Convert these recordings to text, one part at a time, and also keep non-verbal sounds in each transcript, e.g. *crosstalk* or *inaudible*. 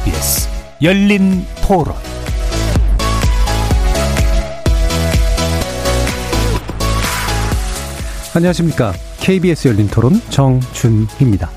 KBS 열린 토론 안녕하십니까. KBS 열린 토론 정준희입니다.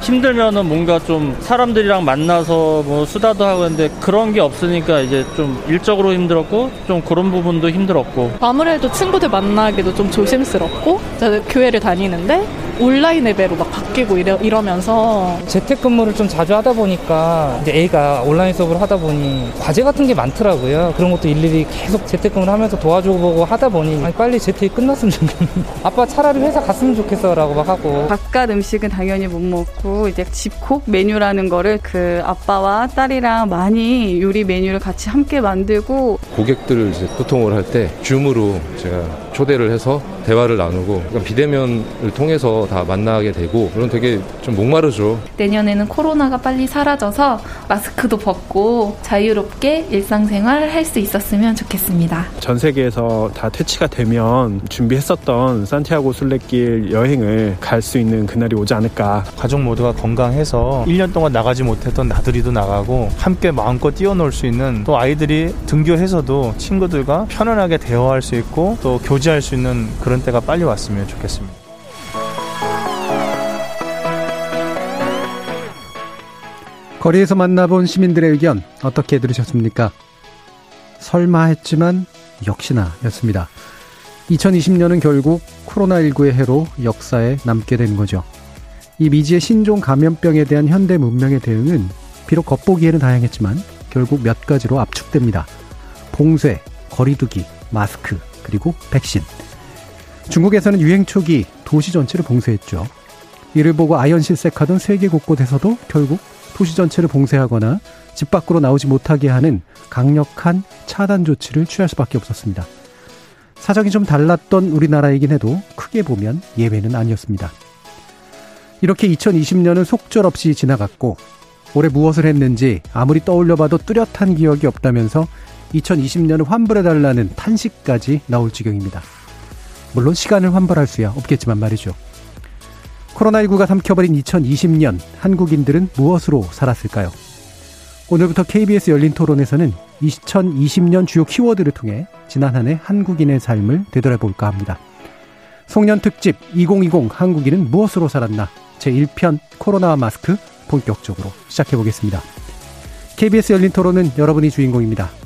힘들면은 뭔가 좀 사람들이랑 만나서 뭐 수다도 하고 했는데 그런 게 없으니까 이제 좀 일적으로 힘들었고 좀 그런 부분도 힘들었고 아무래도 친구들 만나기도 좀 조심스럽고 저는 교회를 다니는데 온라인 예배로 막 바뀌고 이러, 이러면서 재택근무를 좀 자주 하다 보니까 이제 애가 온라인 수업을 하다 보니 과제 같은 게 많더라고요. 그런 것도 일일이 계속 재택근무를 하면서 도와주고 하다 보니 아니, 빨리 재택이 끝났으면 좋겠는데 *laughs* 아빠 차라리 회사 갔으면 좋겠어라고 막 하고 바깥 음식은 당연히 못 먹고 이제 집콕 메뉴라는 거를 그 아빠와 딸이랑 많이 요리 메뉴를 같이 함께 만들고 고객들을 이제 소통을 할 때 줌으로 제가 초대를 해서 대화를 나누고 비대면을 통해서 다 만나게 되고 물론 되게 좀 목마르죠. 내년에는 코로나가 빨리 사라져서 마스크도 벗고 자유롭게 일상생활 할 수 있었으면 좋겠습니다. 전 세계에서 다 퇴치가 되면 준비했었던 산티아고 순례길 여행을 갈 수 있는 그날이 오지 않을까. 가족 모두가 건강해서 1년 동안 나가지 못했던 나들이도 나가고 함께 마음껏 뛰어놀 수 있는 또 아이들이 등교해서도 친구들과 편안하게 대화할 수 있고 또 교제 할 수 있는 그런 때가 빨리 왔으면 좋겠습니다. 거리에서 만나본 시민들의 의견 어떻게 들으셨습니까? 설마 했지만 역시나 였습니다. 2020년은 결국 코로나19의 해로 역사에 남게 되는 거죠. 이 미지의 신종 감염병에 대한 현대 문명의 대응은 비록 겉보기에는 다양했지만 결국 몇 가지로 압축됩니다. 봉쇄, 거리두기, 마스크, 그리고 백신. 중국에서는 유행 초기 도시 전체를 봉쇄했죠. 이를 보고 아연 실색하던 세계 곳곳에서도 결국 도시 전체를 봉쇄하거나 집 밖으로 나오지 못하게 하는 강력한 차단 조치를 취할 수밖에 없었습니다. 사정이 좀 달랐던 우리나라이긴 해도 크게 보면 예외는 아니었습니다. 이렇게 2020년은 속절없이 지나갔고 올해 무엇을 했는지 아무리 떠올려봐도 뚜렷한 기억이 없다면서 2020년을 환불해달라는 탄식까지 나올 지경입니다. 물론 시간을 환불할 수야 없겠지만 말이죠. 코로나19가 삼켜버린 2020년 한국인들은 무엇으로 살았을까요? 오늘부터 KBS 열린 토론에서는 2020년 주요 키워드를 통해 지난 한 해 한국인의 삶을 되돌아볼까 합니다. 송년 특집 2020 한국인은 무엇으로 살았나 제1편 코로나와 마스크 본격적으로 시작해 보겠습니다. KBS 열린 토론은 여러분이 주인공입니다.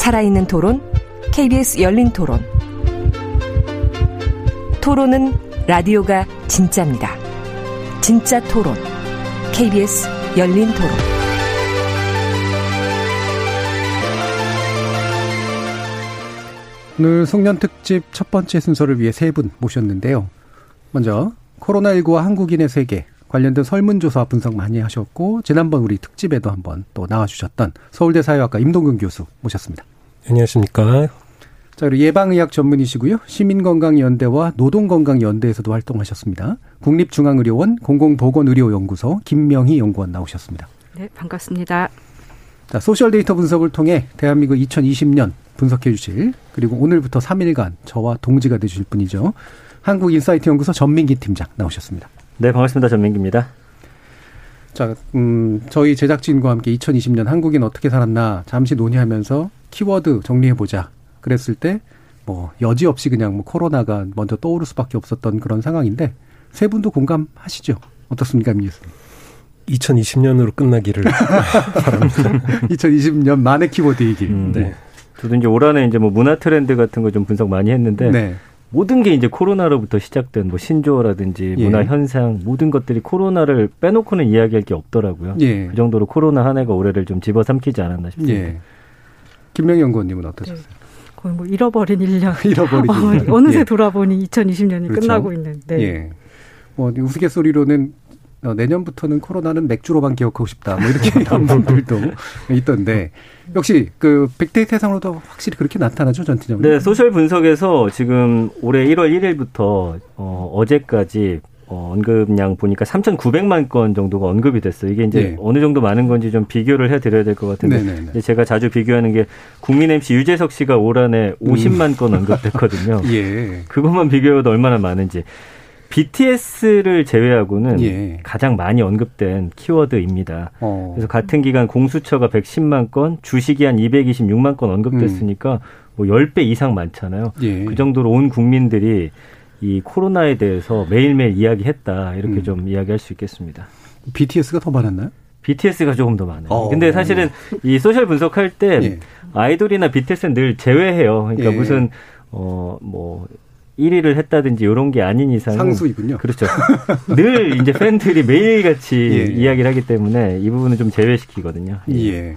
살아있는 토론, KBS 열린 토론. 토론은 라디오가 진짜입니다. 진짜 토론, KBS 열린 토론. 오늘 송년 특집 첫 번째 순서를 위해 세 분 모셨는데요. 먼저 코로나19와 한국인의 세계 관련된 설문조사 분석 많이 하셨고 지난번 우리 특집에도 한번 또 나와주셨던 서울대 사회학과 임동근 교수 모셨습니다. 안녕하십니까. 자, 그리고 예방의학 전문이시고요. 시민건강연대와 노동건강연대에서도 활동하셨습니다. 국립중앙의료원 공공보건의료연구소 김명희 연구원 나오셨습니다. 네, 반갑습니다. 자, 소셜데이터 분석을 통해 대한민국 2020년 분석해 주실 그리고 오늘부터 3일간 저와 동지가 되실 분이죠. 한국인사이트 연구소 전민기 팀장 나오셨습니다. 네, 반갑습니다. 전민기입니다. 자, 음, 저희 제작진과 함께 2020년 한국인 어떻게 살았나 잠시 논의하면서 키워드 정리해보자. 그랬을 때, 뭐, 여지없이 그냥 뭐 코로나가 먼저 떠오를 수밖에 없었던 그런 상황인데, 세 분도 공감하시죠? 어떻습니까, 민 교수님? 2020년으로 끝나기를 *laughs* 바랍니다. 2020년 만의 키워드이길. 음, 네. 저도 이제 올 한해 이제 뭐 문화 트렌드 같은 거 좀 분석 많이 했는데, 네. 모든 게 이제 코로나로부터 시작된 뭐 신조어라든지 예. 문화 현상 모든 것들이 코로나를 빼놓고는 이야기할 게 없더라고요. 예. 그 정도로 코로나 한 해가 올해를 좀 집어삼키지 않았나 싶습니다. 예. 김명희 연구원님은 어떠셨어요? 네. 거의 뭐 잃어버린 1년. *laughs* 잃어버린 1년. 어, 느새 예. 돌아보니 2020년이 그렇죠. 끝나고 있는. 네. 예. 뭐 우스갯소리로는 어, 내년부터는 코로나는 맥주로만 기억하고 싶다. 뭐 이렇게 *laughs* 이런 분들도 있던데 역시 그 빅데이터 상으로도 확실히 그렇게 나타나죠, 전팀장. 네, 소셜 분석에서 지금 올해 1월 1일부터 어, 어제까지 어, 언급량 보니까 3,900만 건 정도가 언급이 됐어요. 이게 이제 네. 어느 정도 많은 건지 좀 비교를 해드려야 될 것 같은데 네, 네, 네. 제가 자주 비교하는 게 국민 MC 유재석 씨가 올 한해 50만 음. 건 언급됐거든요. *laughs* 예. 그것만 비교해도 얼마나 많은지. BTS를 제외하고는 예. 가장 많이 언급된 키워드입니다. 어. 그래서 같은 기간 공수처가 110만 건, 주식이 한 226만 건 언급됐으니까 음. 뭐 10배 이상 많잖아요. 예. 그 정도로 온 국민들이 이 코로나에 대해서 매일매일 이야기했다. 이렇게 음. 좀 이야기할 수 있겠습니다. BTS가 더 많았나요? BTS가 조금 더 많아요. 어. 근데 사실은 이 소셜 분석할 때 예. 아이돌이나 BTS는 늘 제외해요. 그러니까 예. 무슨 어뭐 1위를 했다든지 이런 게 아닌 이상 상수이군요. 그렇죠. *laughs* 늘 이제 팬들이 매일같이 예. 이야기를 하기 때문에 이 부분은 좀 제외시키거든요. 예.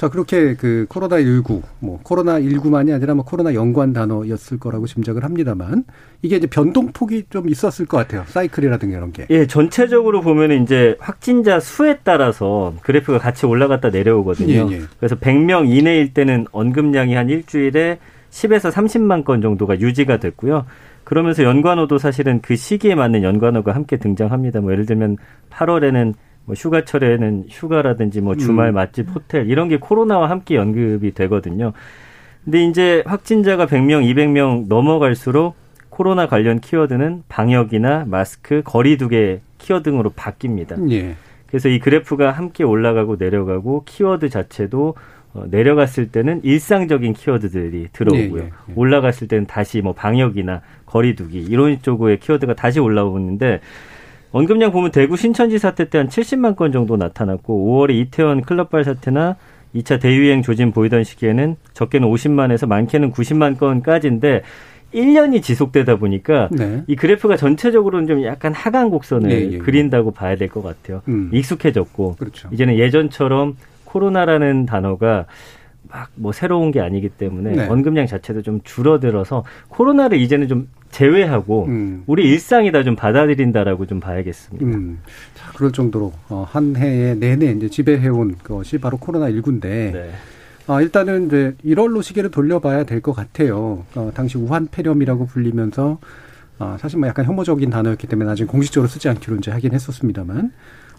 예. 자, 그렇게 그 코로나19, 뭐 코로나19만이 아니라 뭐 코로나 연관 단어였을 거라고 짐작을 합니다만 이게 이제 변동폭이 좀 있었을 것 같아요. 사이클이라든가 이런 게. 예, 전체적으로 보면 이제 확진자 수에 따라서 그래프가 같이 올라갔다 내려오거든요. 예, 예. 그래서 100명 이내일 때는 언급량이 한 일주일에 10에서 30만 건 정도가 유지가 됐고요. 그러면서 연관어도 사실은 그 시기에 맞는 연관어가 함께 등장합니다. 뭐 예를 들면 8월에는 뭐 휴가철에는 휴가라든지 뭐 주말 음. 맛집 호텔 이런 게 코로나와 함께 연급이 되거든요. 근데 이제 확진자가 100명, 200명 넘어갈수록 코로나 관련 키워드는 방역이나 마스크, 거리두기 키워드 등으로 바뀝니다. 예. 그래서 이 그래프가 함께 올라가고 내려가고 키워드 자체도 어, 내려갔을 때는 일상적인 키워드들이 들어오고요. 예, 예, 예. 올라갔을 때는 다시 뭐 방역이나 거리두기 이런 쪽의 키워드가 다시 올라오는데 언급량 보면 대구 신천지 사태 때 한 70만 건 정도 나타났고 5월에 이태원 클럽발 사태나 2차 대유행 조짐 보이던 시기에는 적게는 50만에서 많게는 90만 건까지인데 1년이 지속되다 보니까 네. 이 그래프가 전체적으로는 좀 약간 하강 곡선을 네, 예, 예. 그린다고 봐야 될 것 같아요. 음. 익숙해졌고 그렇죠. 이제는 예전처럼 코로나라는 단어가 막 뭐 새로운 게 아니기 때문에 네. 언급량 자체도 좀 줄어들어서 코로나를 이제는 좀 제외하고 음. 우리 일상이다 좀 받아들인다라고 좀 봐야겠습니다. 음. 자, 그럴 정도로 어, 한 해에 내내 이제 지배해온 것이 바로 코로나 19인데 네. 어, 일단은 이제 1월로 시계를 돌려봐야 될 것 같아요. 어, 당시 우한 폐렴이라고 불리면서 어, 사실 뭐 약간 혐오적인 단어였기 때문에 나중에 공식적으로 쓰지 않기로 이제 하긴 했었습니다만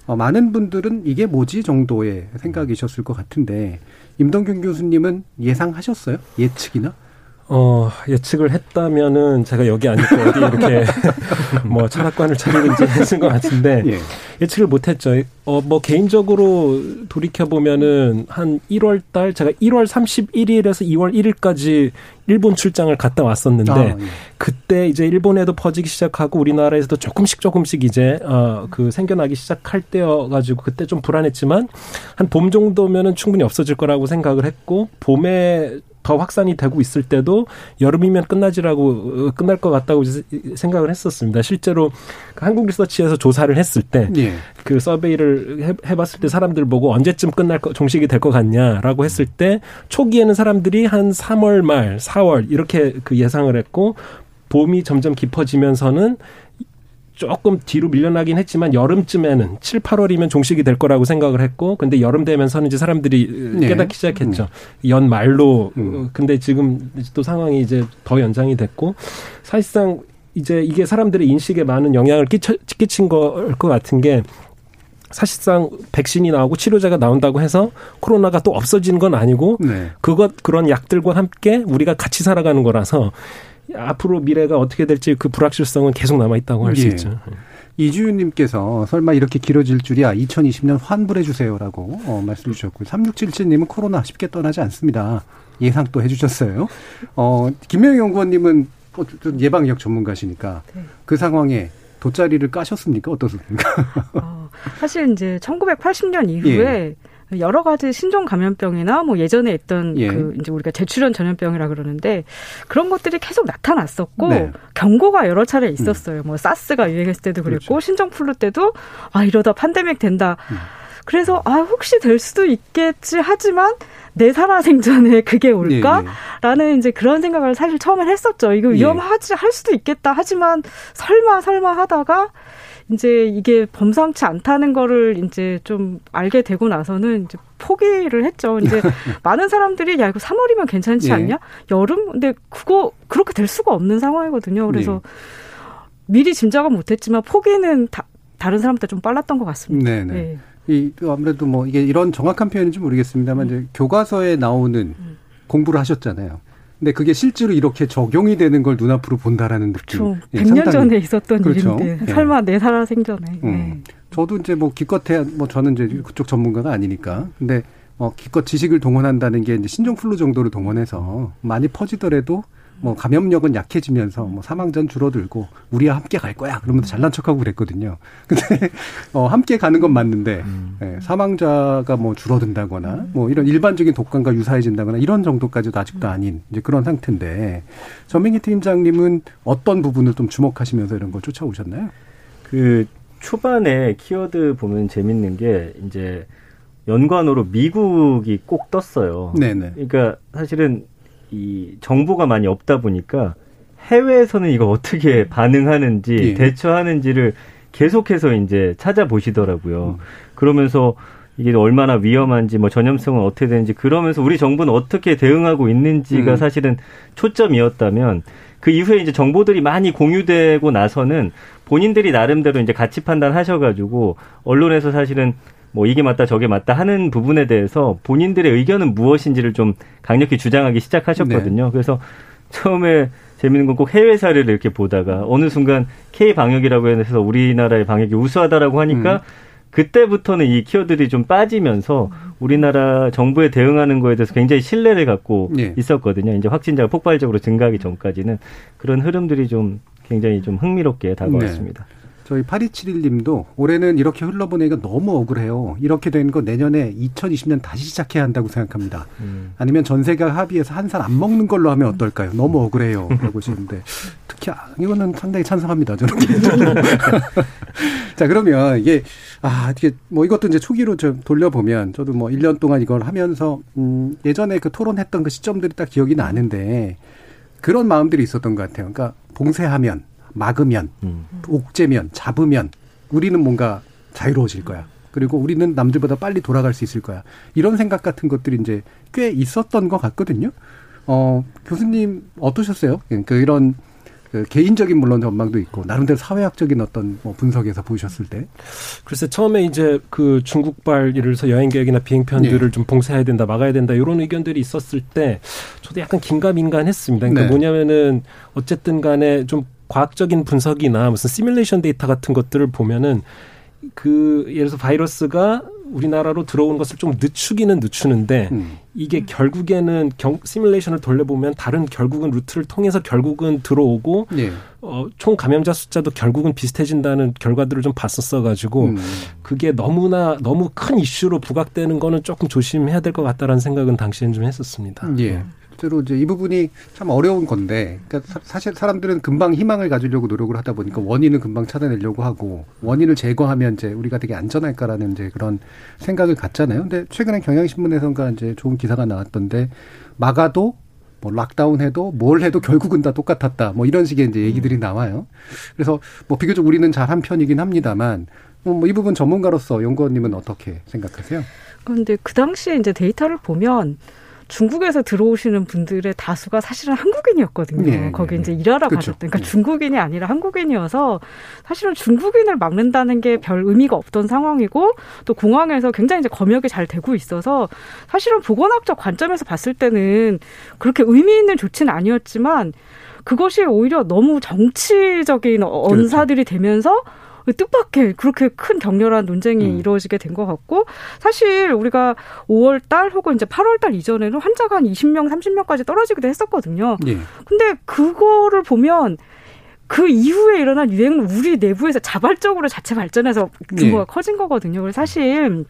어, 많은 분들은 이게 뭐지 정도의 생각이셨을 것 같은데 임동균 교수님은 예상하셨어요? 예측이나? 어, 예측을 했다면은 제가 여기 아니고 어디 이렇게 *laughs* 뭐 철학관을 차리든지 했을 것 같은데 예. 측을 못했죠. 어, 뭐 개인적으로 돌이켜보면은 한 1월 달 제가 1월 31일에서 2월 1일까지 일본 출장을 갔다 왔었는데 아, 예. 그때 이제 일본에도 퍼지기 시작하고 우리나라에서도 조금씩 조금씩 이제 어 그 생겨나기 시작할 때여가지고 그때 좀 불안했지만 한 봄 정도면은 충분히 없어질 거라고 생각을 했고 봄에 더 확산이 되고 있을 때도 여름이면 끝나지라고 어, 끝날 것 같다고 생각을 했었습니다. 실제로 그 한국 리서치에서 조사를 했을 때그 예. 그 서베이를 해, 봤을 때 사람들 보고 언제쯤 끝날 거 종식이 될 것 같냐라고 했을 때 초기에는 사람들이 한 3월 말, 4월 이렇게 그 예상을 했고 봄이 점점 깊어지면서는 조금 뒤로 밀려나긴 했지만 여름쯤에는 7, 8월이면 종식이 될 거라고 생각을 했고 근데 여름 되면서는 이제 사람들이 네. 깨닫기 시작했죠. 음. 연 말로 음. 근데 지금 또 상황이 이제 더 연장이 됐고 사실상 이제 이게 사람들의 인식에 많은 영향을 끼쳐, 끼친 것 같은 게 사실상 백신이 나오고 치료제가 나온다고 해서 코로나가 또 없어지는 건 아니고 네. 그것 그런 약들과 함께 우리가 같이 살아가는 거라서 앞으로 미래가 어떻게 될지 그 불확실성은 계속 남아 있다고 할수 예. 있죠. 이주윤님께서 설마 이렇게 길어질 줄이야 2020년 환불해 주세요라고 어, 말씀 주셨고요. 3677님은 코로나 쉽게 떠나지 않습니다. 예상 또 해주셨어요. 어, 김명희 연구원님은 예방역 전문가시니까 네. 그 상황에 돗자리를 까셨습니까? 어떻습니까? 어, 사실 이제 1980년 *laughs* 이후에 예. 여러 가지 신종 감염병이나 뭐 예전에 있던 예. 그 이제 우리가 재출현 전염병이라 그러는데 그런 것들이 계속 나타났었고 네. 경고가 여러 차례 있었어요. 음. 뭐 사스가 유행했을 때도 그랬고 그렇죠. 신종 플루 때도 아 이러다 판데믹 된다. 음. 그래서 아 혹시 될 수도 있겠지 하지만 내 살아 생전에 그게 올까라는 예, 예. 이제 그런 생각을 사실 처음에 했었죠. 이거 예. 위험하지 할 수도 있겠다 하지만 설마 설마 하다가 이제 이게 범상치 않다는 거를 이제 좀 알게 되고 나서는 이제 포기를 했죠. 이제 *laughs* 많은 사람들이 야 이거 3월이면 괜찮지 예. 않냐? 여름 근데 그거 그렇게 될 수가 없는 상황이거든요. 그래서 예. 미리 짐작은 못했지만 포기는 다, 다른 사람보다 좀 빨랐던 것 같습니다. 네네. 네. 이 아무래도 뭐 이게 이런 정확한 표현인지 모르겠습니다만 음. 이제 교과서에 나오는 음. 공부를 하셨잖아요. 근데 그게 실제로 이렇게 적용이 되는 걸 눈앞으로 본다라는 느낌. 그렇죠. 예, 100년 전에 있었던 그렇죠. 일인데 예. 설마 내 살아 생전에. 음. 네. 저도 이제 뭐 기껏해 뭐 저는 이제 그쪽 전문가가 아니니까. 근데 어 기껏 지식을 동원한다는 게 이제 신종 플루 정도로 동원해서 많이 퍼지더라도 뭐 감염력은 약해지면서 뭐 사망자는 줄어들고 우리와 함께 갈 거야 그러면서 잘난 척하고 그랬거든요. *laughs* 근데 어 함께 가는 건 맞는데 음. 예, 사망자가 뭐 줄어든다거나 뭐 이런 일반적인 독감과 유사해진다거나 이런 정도까지도 아직도 아닌 이제 그런 상태인데 전민기 팀장님은 어떤 부분을 좀 주목하시면서 이런 걸 쫓아오셨나요? 그 초반에 키워드 보면 재밌는 게 이제 연관어로 미국이 꼭 떴어요. 네네. 그러니까 사실은 이 정보가 많이 없다 보니까 해외에서는 이거 어떻게 반응하는지 예. 대처하는지를 계속해서 이제 찾아보시더라고요. 음. 그러면서 이게 얼마나 위험한지 뭐 전염성은 어떻게 되는지 그러면서 우리 정부는 어떻게 대응하고 있는지가 음. 사실은 초점이었다면 그 이후에 이제 정보들이 많이 공유되고 나서는 본인들이 나름대로 이제 가치 판단하셔가지고 언론에서 사실은 뭐 이게 맞다 저게 맞다 하는 부분에 대해서 본인들의 의견은 무엇인지를 좀 강력히 주장하기 시작하셨거든요. 네. 그래서 처음에 재밌는 건 꼭 해외 사례를 이렇게 보다가 어느 순간 K 방역이라고 해서 우리나라의 방역이 우수하다라고 하니까 음. 그때부터는 이 키워드들이 좀 빠지면서 우리나라 정부에 대응하는 거에 대해서 굉장히 신뢰를 갖고 네. 있었거든요. 이제 확진자가 폭발적으로 증가하기 전까지는 그런 흐름들이 좀 굉장히 좀 흥미롭게 다가왔습니다. 네. 저희 8271님도 올해는 이렇게 흘러보내기가 너무 억울해요. 이렇게 된 거 내년에 2020년 다시 시작해야 한다고 생각합니다. 음. 아니면 전 세계가 합의해서 한 살 안 먹는 걸로 하면 어떨까요? 너무 억울해요. 라고 하시는데 *laughs* 특히 아, 이거는 상당히 찬성합니다. 저는. *laughs* 자, 그러면 이게 아, 이게 뭐 이것도 이제 초기로 좀 돌려보면 저도 뭐 1년 동안 이걸 하면서 음, 예전에 그 토론했던 그 시점들이 딱 기억이 나는데 그런 마음들이 있었던 것 같아요. 그러니까 봉쇄하면 막으면, 음. 옥죄면, 잡으면 우리는 뭔가 자유로워질 거야. 그리고 우리는 남들보다 빨리 돌아갈 수 있을 거야. 이런 생각 같은 것들이 이제 꽤 있었던 것 같거든요. 어, 교수님 어떠셨어요? 그러니까 이런 그 개인적인 물론 전망도 있고 나름대로 사회학적인 어떤 뭐 분석에서 보셨을 때 글쎄 처음에 이제 그 중국발 예를 들어서 여행 계획이나 비행 편들을 네. 좀 봉쇄해야 된다 막아야 된다 이런 의견들이 있었을 때 저도 약간 긴가민가했습니다. 그러니까 네. 뭐냐면은 어쨌든 간에 좀 과학적인 분석이나 무슨 시뮬레이션 데이터 같은 것들을 보면은 그 예를 들어서 바이러스가 우리나라로 들어온 것을 좀 늦추기는 늦추는데 음. 이게 결국에는 경, 시뮬레이션을 돌려보면 다른 결국은 루트를 통해서 결국은 들어오고 예. 어, 총 감염자 숫자도 결국은 비슷해진다는 결과들을 좀 봤었어 가지고 음. 그게 너무나 너무 큰 이슈로 부각되는 거는 조금 조심해야 될 것 같다라는 생각은 당시엔 좀 했었습니다. 예. 실제로 이제 이 부분이 참 어려운 건데, 그러니까 사실 사람들은 금방 희망을 가지려고 노력을 하다 보니까 원인은 금방 찾아내려고 하고 원인을 제거하면 이제 우리가 되게 안전할까라는 이제 그런 생각을 갖잖아요. 근데 최근에 경향신문에선가 이제 좋은 기사가 나왔던데 막아도 뭐 락다운 해도 뭘 해도 결국은 다 똑같았다. 뭐 이런 식의 이제 얘기들이 나와요. 그래서 뭐 비교적 우리는 잘한 편이긴 합니다만 뭐 이 부분 전문가로서 연구원님은 어떻게 생각하세요? 그런데 그 당시에 이제 데이터를 보면 중국에서 들어오시는 분들의 다수가 사실은 한국인이었거든요. 네, 거기 네, 이제 일하러 그렇죠. 가셨던. 그러니까 네. 중국인이 아니라 한국인이어서 사실은 중국인을 막는다는 게 별 의미가 없던 상황이고 또 공항에서 굉장히 이제 검역이 잘 되고 있어서 사실은 보건학적 관점에서 봤을 때는 그렇게 의미 있는 조치는 아니었지만 그것이 오히려 너무 정치적인 언사들이 그렇죠. 되면서 뜻밖의 그렇게 큰 격렬한 논쟁이 음. 이루어지게 된 것 같고 사실 우리가 5월 달 혹은 이제 8월 달 이전에는 환자가 한 20명, 30명까지 떨어지기도 했었거든요. 예. 근데 그거를 보면 그 이후에 일어난 유행은 우리 내부에서 자발적으로 자체 발전해서 규모가 예. 커진 거거든요. 사실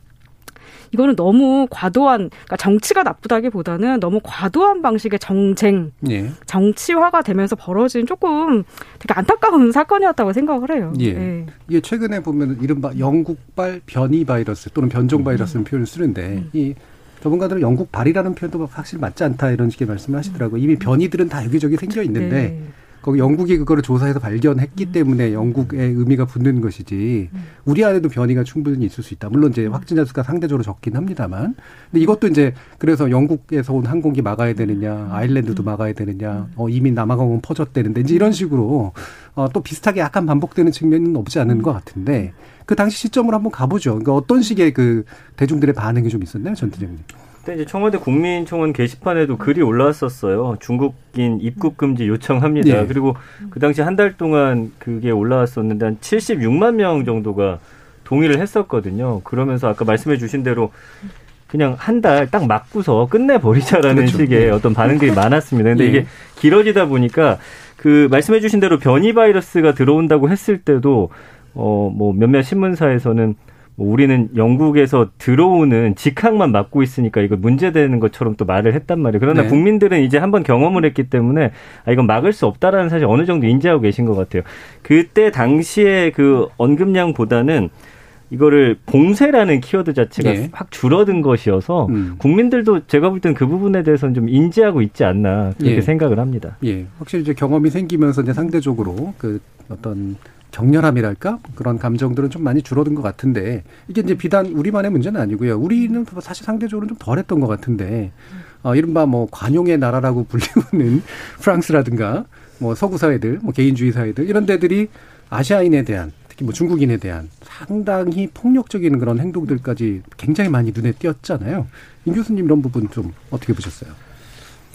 이거는 너무 과도한 그러니까 정치가 나쁘다기보다는 너무 과도한 방식의 정쟁, 예. 정치화가 되면서 벌어진 조금 되게 안타까운 사건이었다고 생각을 해요. 예. 예. 이게 최근에 보면 이른바 영국발 변이 바이러스 또는 변종 바이러스는 음. 표현을 쓰는데 음. 이 전문가들은 영국발이라는 표현도 확실히 맞지 않다 이런 식의 말씀을 하시더라고요. 이미 변이들은 다 여기저기 생겨 있는데 네. 거기 영국이 그거를 조사해서 발견했기 음. 때문에 영국의 의미가 붙는 것이지 음. 우리 안에도 변이가 충분히 있을 수 있다. 물론 이제 확진자 수가 상대적으로 적긴 합니다만. 근데 이것도 이제 그래서 영국에서 온 항공기 막아야 되느냐, 음. 아일랜드도 막아야 되느냐, 어, 이미 남아공은 퍼졌대는데 이제 이런 식으로 어, 또 비슷하게 약간 반복되는 측면은 없지 않은 것 같은데 그 당시 시점으로 한번 가보죠. 그러니까 어떤 식의 그 대중들의 반응이 좀 있었나요, 전 팀장님? 그때 이제 청와대 국민청원 게시판에도 글이 올라왔었어요. 중국인 입국 금지 요청합니다. 네. 그리고 그 당시 한 달 동안 그게 올라왔었는데 한 76만 명 정도가 동의를 했었거든요. 그러면서 아까 말씀해 주신 대로 그냥 한 달 딱 맞고서 끝내버리자라는 그렇죠. 식의 네. 어떤 반응들이 많았습니다. 근데 네. 이게 길어지다 보니까 그 말씀해 주신 대로 변이 바이러스가 들어온다고 했을 때도 어 뭐 몇몇 신문사에서는 뭐 우리는 영국에서 들어오는 직항만 막고 있으니까 이거 문제되는 것처럼 또 말을 했단 말이에요. 그러나 네. 국민들은 이제 한번 경험을 했기 때문에 아 이건 막을 수 없다라는 사실 어느 정도 인지하고 계신 것 같아요. 그때 당시에 그 언급량보다는 이거를 봉쇄라는 키워드 자체가 네. 확 줄어든 것이어서 음. 국민들도 제가 볼 때는 그 부분에 대해서는 좀 인지하고 있지 않나 그렇게 예. 생각을 합니다. 예. 확실히 이제 경험이 생기면서 이제 상대적으로 그 어떤 격렬함이랄까 그런 감정들은 좀 많이 줄어든 것 같은데 이게 이제 비단 우리만의 문제는 아니고요. 우리는 사실 상대적으로 좀 덜했던 것 같은데 어, 이른바 뭐 관용의 나라라고 *laughs* 불리우는 프랑스라든가 뭐 서구 사회들, 뭐 개인주의 사회들 이런 데들이 아시아인에 대한 특히 뭐 중국인에 대한 상당히 폭력적인 그런 행동들까지 굉장히 많이 눈에 띄었잖아요. 임 교수님 이런 부분 좀 어떻게 보셨어요?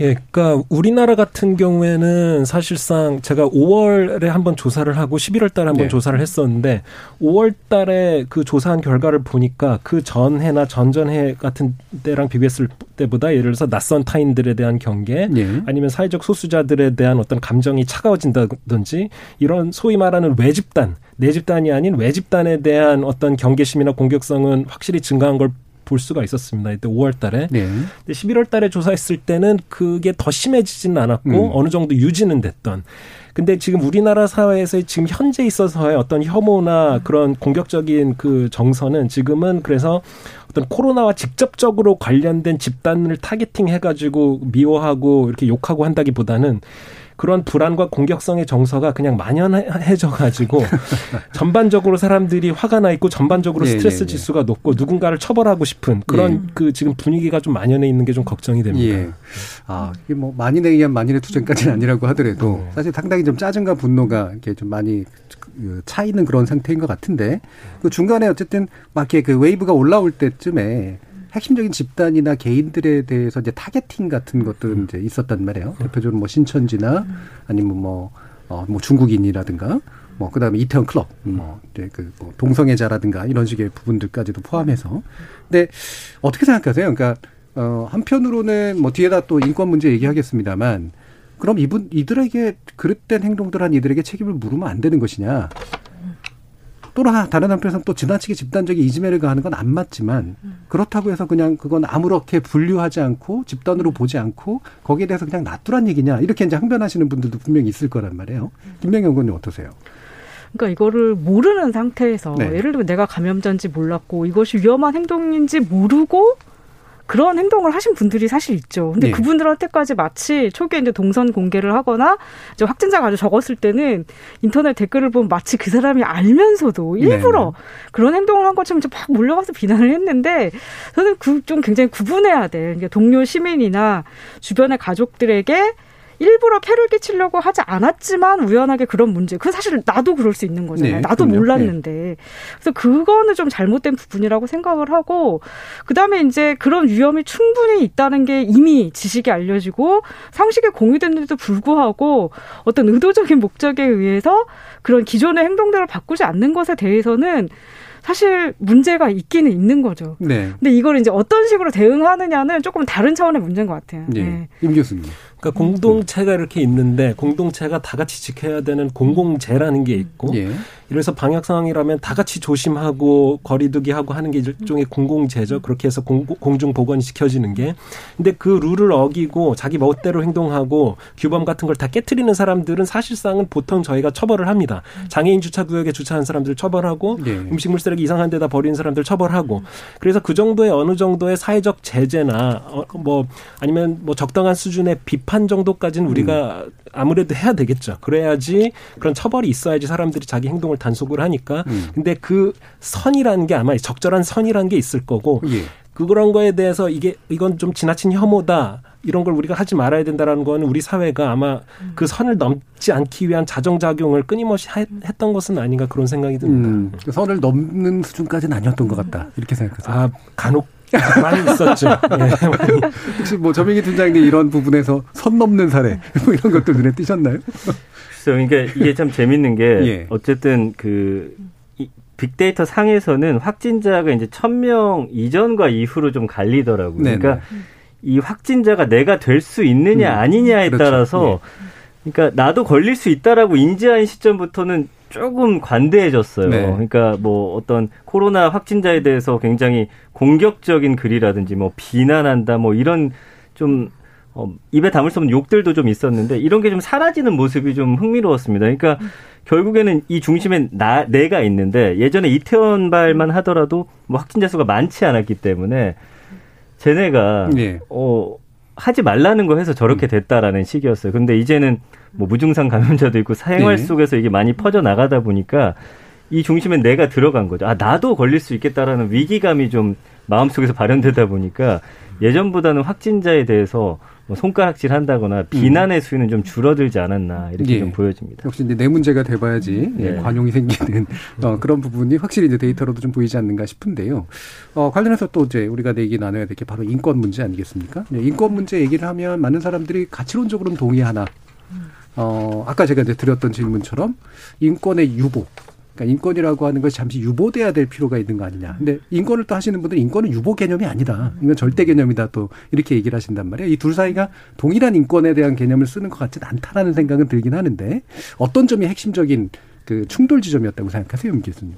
예, 그러니까 우리나라 같은 경우에는 사실상 제가 5월에 한번 조사를 하고 11월 달에 한번 네. 조사를 했었는데 5월 달에 그 조사한 결과를 보니까 그 전해나 전전해 같은 때랑 비교했을 때보다 예를 들어서 낯선 타인들에 대한 경계 네. 아니면 사회적 소수자들에 대한 어떤 감정이 차가워진다든지 이런 소위 말하는 외집단 내 집단이 아닌 외집단에 대한 어떤 경계심이나 공격성은 확실히 증가한 걸 볼 수가 있었습니다. 이때 5월 달에. 네. 근데 11월 달에 조사했을 때는 그게 더 심해지지는 않았고 음. 어느 정도 유지는 됐던. 근데 지금 우리나라 사회에서 지금 현재 있어서의 어떤 혐오나 그런 공격적인 그 정서는 지금은 그래서 어떤 코로나와 직접적으로 관련된 집단을 targeting 해가지고 미워하고 이렇게 욕하고 한다기보다는 그런 불안과 공격성의 정서가 그냥 만연해져 가지고 *laughs* 전반적으로 사람들이 화가 나 있고 전반적으로 네, 스트레스 네, 네. 지수가 높고 누군가를 처벌하고 싶은 그런 예. 그 지금 분위기가 좀 만연해 있는 게 좀 걱정이 됩니다. 예. 아, 이게 뭐 만인에 의한 만인의 투쟁까지는 아니라고 하더라도 네. 사실 상당히 좀 짜증과 분노가 이렇게 좀 많이 꽉 차 있는 그런 상태인 것 같은데 그 중간에 어쨌든 막 이렇게 그 웨이브가 올라올 때쯤에 핵심적인 집단이나 개인들에 대해서 이제 targeting 같은 것들은 이제 있었단 말이에요. 대표적으로 뭐 신천지나 아니면 뭐, 어, 뭐 중국인이라든가 뭐 그다음에 이태원 클럽 뭐 이제 그뭐 동성애자라든가 이런 식의 부분들까지도 포함해서 근데 어떻게 생각하세요? 그러니까 어 한편으로는 뭐 뒤에다 또 인권 문제 얘기하겠습니다만 그럼 이분 이들에게 그릇된 행동들 한 이들에게 책임을 물으면 안 되는 것이냐? 또 다른 한편에서는 또 지나치게 집단적인 이지매를 가하는 건 안 맞지만 그렇다고 해서 그냥 그건 아무렇게 분류하지 않고 집단으로 보지 않고 거기에 대해서 그냥 놔두란 얘기냐 이렇게 이제 항변하시는 분들도 분명히 있을 거란 말이에요. 김명희 의원님 어떠세요? 그러니까 이거를 모르는 상태에서 네. 예를 들면 내가 감염자인지 몰랐고 이것이 위험한 행동인지 모르고 그런 행동을 하신 분들이 사실 있죠. 근데 네. 그분들한테까지 마치 초기에 이제 동선 공개를 하거나 이제 확진자가 아주 적었을 때는 인터넷 댓글을 보면 마치 그 사람이 알면서도 일부러 네. 그런 행동을 한 것처럼 막 몰려가서 비난을 했는데 저는 그 좀 굉장히 구분해야 돼. 그러니까 동료 시민이나 주변의 가족들에게 일부러 폐를 끼치려고 하지 않았지만 우연하게 그런 문제. 그 사실 나도 그럴 수 있는 거잖아요. 네, 나도 그럼요. 몰랐는데. 네. 그래서 그거는 좀 잘못된 부분이라고 생각을 하고 그다음에 이제 그런 위험이 충분히 있다는 게 이미 지식이 알려지고 상식에 공유됐는데도 불구하고 어떤 의도적인 목적에 의해서 그런 기존의 행동들을 바꾸지 않는 것에 대해서는 사실 문제가 있기는 있는 거죠. 네. 근데 이걸 이제 어떤 식으로 대응하느냐는 조금 다른 차원의 문제인 것 같아요. 네. 네. 임 교수님. 그러니까 공동체가 이렇게 있는데 공동체가 다 같이 지켜야 되는 공공재라는 게 있고 예. 이래서 방역 상황이라면 다 같이 조심하고 거리두기 하고 하는 게 일종의 공공재죠. 그렇게 해서 공, 공중 보건이 지켜지는 게. 근데 그 룰을 어기고 자기 멋대로 행동하고 규범 같은 걸 다 깨뜨리는 사람들은 사실상은 보통 저희가 처벌을 합니다. 장애인 주차 구역에 주차한 사람들을 처벌하고 예. 음식물 쓰레기 쓰레기 이상한 데다 버리는 사람들 처벌하고 그래서 그 정도의 어느 정도의 사회적 제재나 어, 뭐 아니면 뭐 적당한 수준의 비판 정도까지는 우리가 음. 아무래도 해야 되겠죠. 그래야지 그런 처벌이 있어야지 사람들이 자기 행동을 단속을 하니까. 음. 근데 그 선이라는 게 아마 적절한 선이라는 게 있을 거고 예. 그런 거에 대해서 이게 이건 좀 지나친 혐오다. 이런 걸 우리가 하지 말아야 된다라는 거는 우리 사회가 아마 그 선을 넘지 않기 위한 자정작용을 끊임없이 했던 것은 아닌가 그런 생각이 듭니다. 음, 그 선을 넘는 수준까지는 아니었던 것 같다. 이렇게 생각하세요. 아, 간혹 많이 있었죠. 네, *laughs* 혹시 뭐 저명희 팀장님 이런 부분에서 선 넘는 사례 뭐 이런 것도 눈에 띄셨나요? 그러니까 이게 참 재밌는 게 *laughs* 예. 어쨌든 그 빅데이터 상에서는 확진자가 이제 천 명 이전과 이후로 좀 갈리더라고요. 네네. 그러니까 이 확진자가 내가 될 수 있느냐 음. 아니냐에 그렇죠. 따라서 네. 그러니까 나도 걸릴 수 있다라고 인지한 시점부터는 조금 관대해졌어요. 네. 그러니까 뭐 어떤 코로나 확진자에 대해서 굉장히 공격적인 글이라든지 뭐 비난한다 뭐 이런 좀 어, 입에 담을 수 없는 욕들도 좀 있었는데 이런 게 좀 사라지는 모습이 좀 흥미로웠습니다. 그러니까 결국에는 이 중심에 나 내가 있는데 예전에 이태원발만 하더라도 뭐 확진자 수가 많지 않았기 때문에 쟤네가 네. 어 하지 말라는 거 해서 저렇게 음. 됐다라는 식이었어요. 근데 이제는 뭐 무증상 감염자도 있고 사생활 네. 속에서 이게 많이 퍼져 나가다 보니까 이 중심에 내가 들어간 거죠. 아 나도 걸릴 수 있겠다라는 위기감이 좀 마음속에서 발현되다 보니까 예전보다는 확진자에 대해서 뭐 손가락질 한다거나 비난의 수위는 좀 줄어들지 않았나 이렇게 예. 좀 보여집니다. 역시 이제 내 문제가 돼봐야지 예. 예. 관용이 생기는 어, 그런 부분이 확실히 이제 데이터로도 좀 보이지 않는가 싶은데요. 어, 관련해서 또 이제 우리가 얘기 나눠야 될 게 바로 인권 문제 아니겠습니까? 네, 인권 문제 얘기를 하면 많은 사람들이 가치론적으로는 동의하나. 어, 아까 제가 이제 드렸던 질문처럼 인권의 유보, 그러니까 인권이라고 하는 것이 잠시 유보돼야 될 필요가 있는 거 아니냐. 근데 인권을 또 하시는 분들은 인권은 유보 개념이 아니다. 이건 절대 개념이다 또 이렇게 얘기를 하신단 말이에요. 이 둘 사이가 동일한 인권에 대한 개념을 쓰는 것 같지는 않다라는 생각은 들긴 하는데 어떤 점이 핵심적인 그 충돌 지점이었다고 생각하세요, 임 교수님?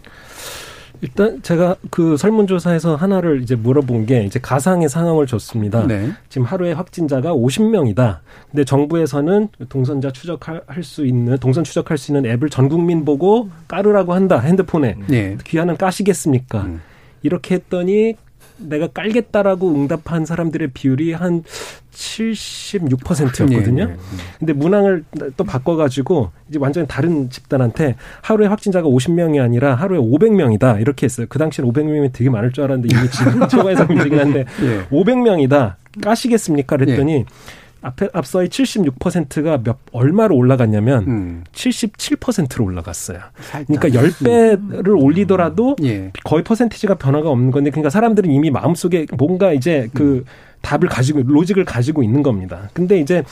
일단 제가 그 설문조사에서 하나를 이제 물어본 게 이제 가상의 상황을 줬습니다. 네. 지금 하루에 확진자가 50명이다. 근데 정부에서는 동선자 추적할 수 있는 동선 추적할 수 있는 앱을 전 국민 보고 깔으라고 한다 핸드폰에 네. 귀하는 까시겠습니까? 음. 이렇게 했더니 내가 깔겠다라고 응답한 사람들의 비율이 한 76%였거든요. 네, 네, 네. 근데 문항을 또 바꿔가지고 이제 완전히 다른 집단한테 하루에 확진자가 50명이 아니라 하루에 500명이다 이렇게 했어요. 그 당시엔 500명이면 되게 많을 줄 알았는데 이미 지금 *laughs* 초과해서 움직이긴 한데 *laughs* 네. 500명이다 까시겠습니까? 그랬더니 네. 앞에 앞서의 76%가 몇 얼마로 올라갔냐면 음. 77%로 올라갔어요. 살짝. 그러니까 10배를 음. 올리더라도 예. 거의 퍼센티지가 변화가 없는 건데 그러니까 사람들은 이미 마음속에 뭔가 이제 그 음. 답을 가지고 로직을 가지고 있는 겁니다. 근데 이제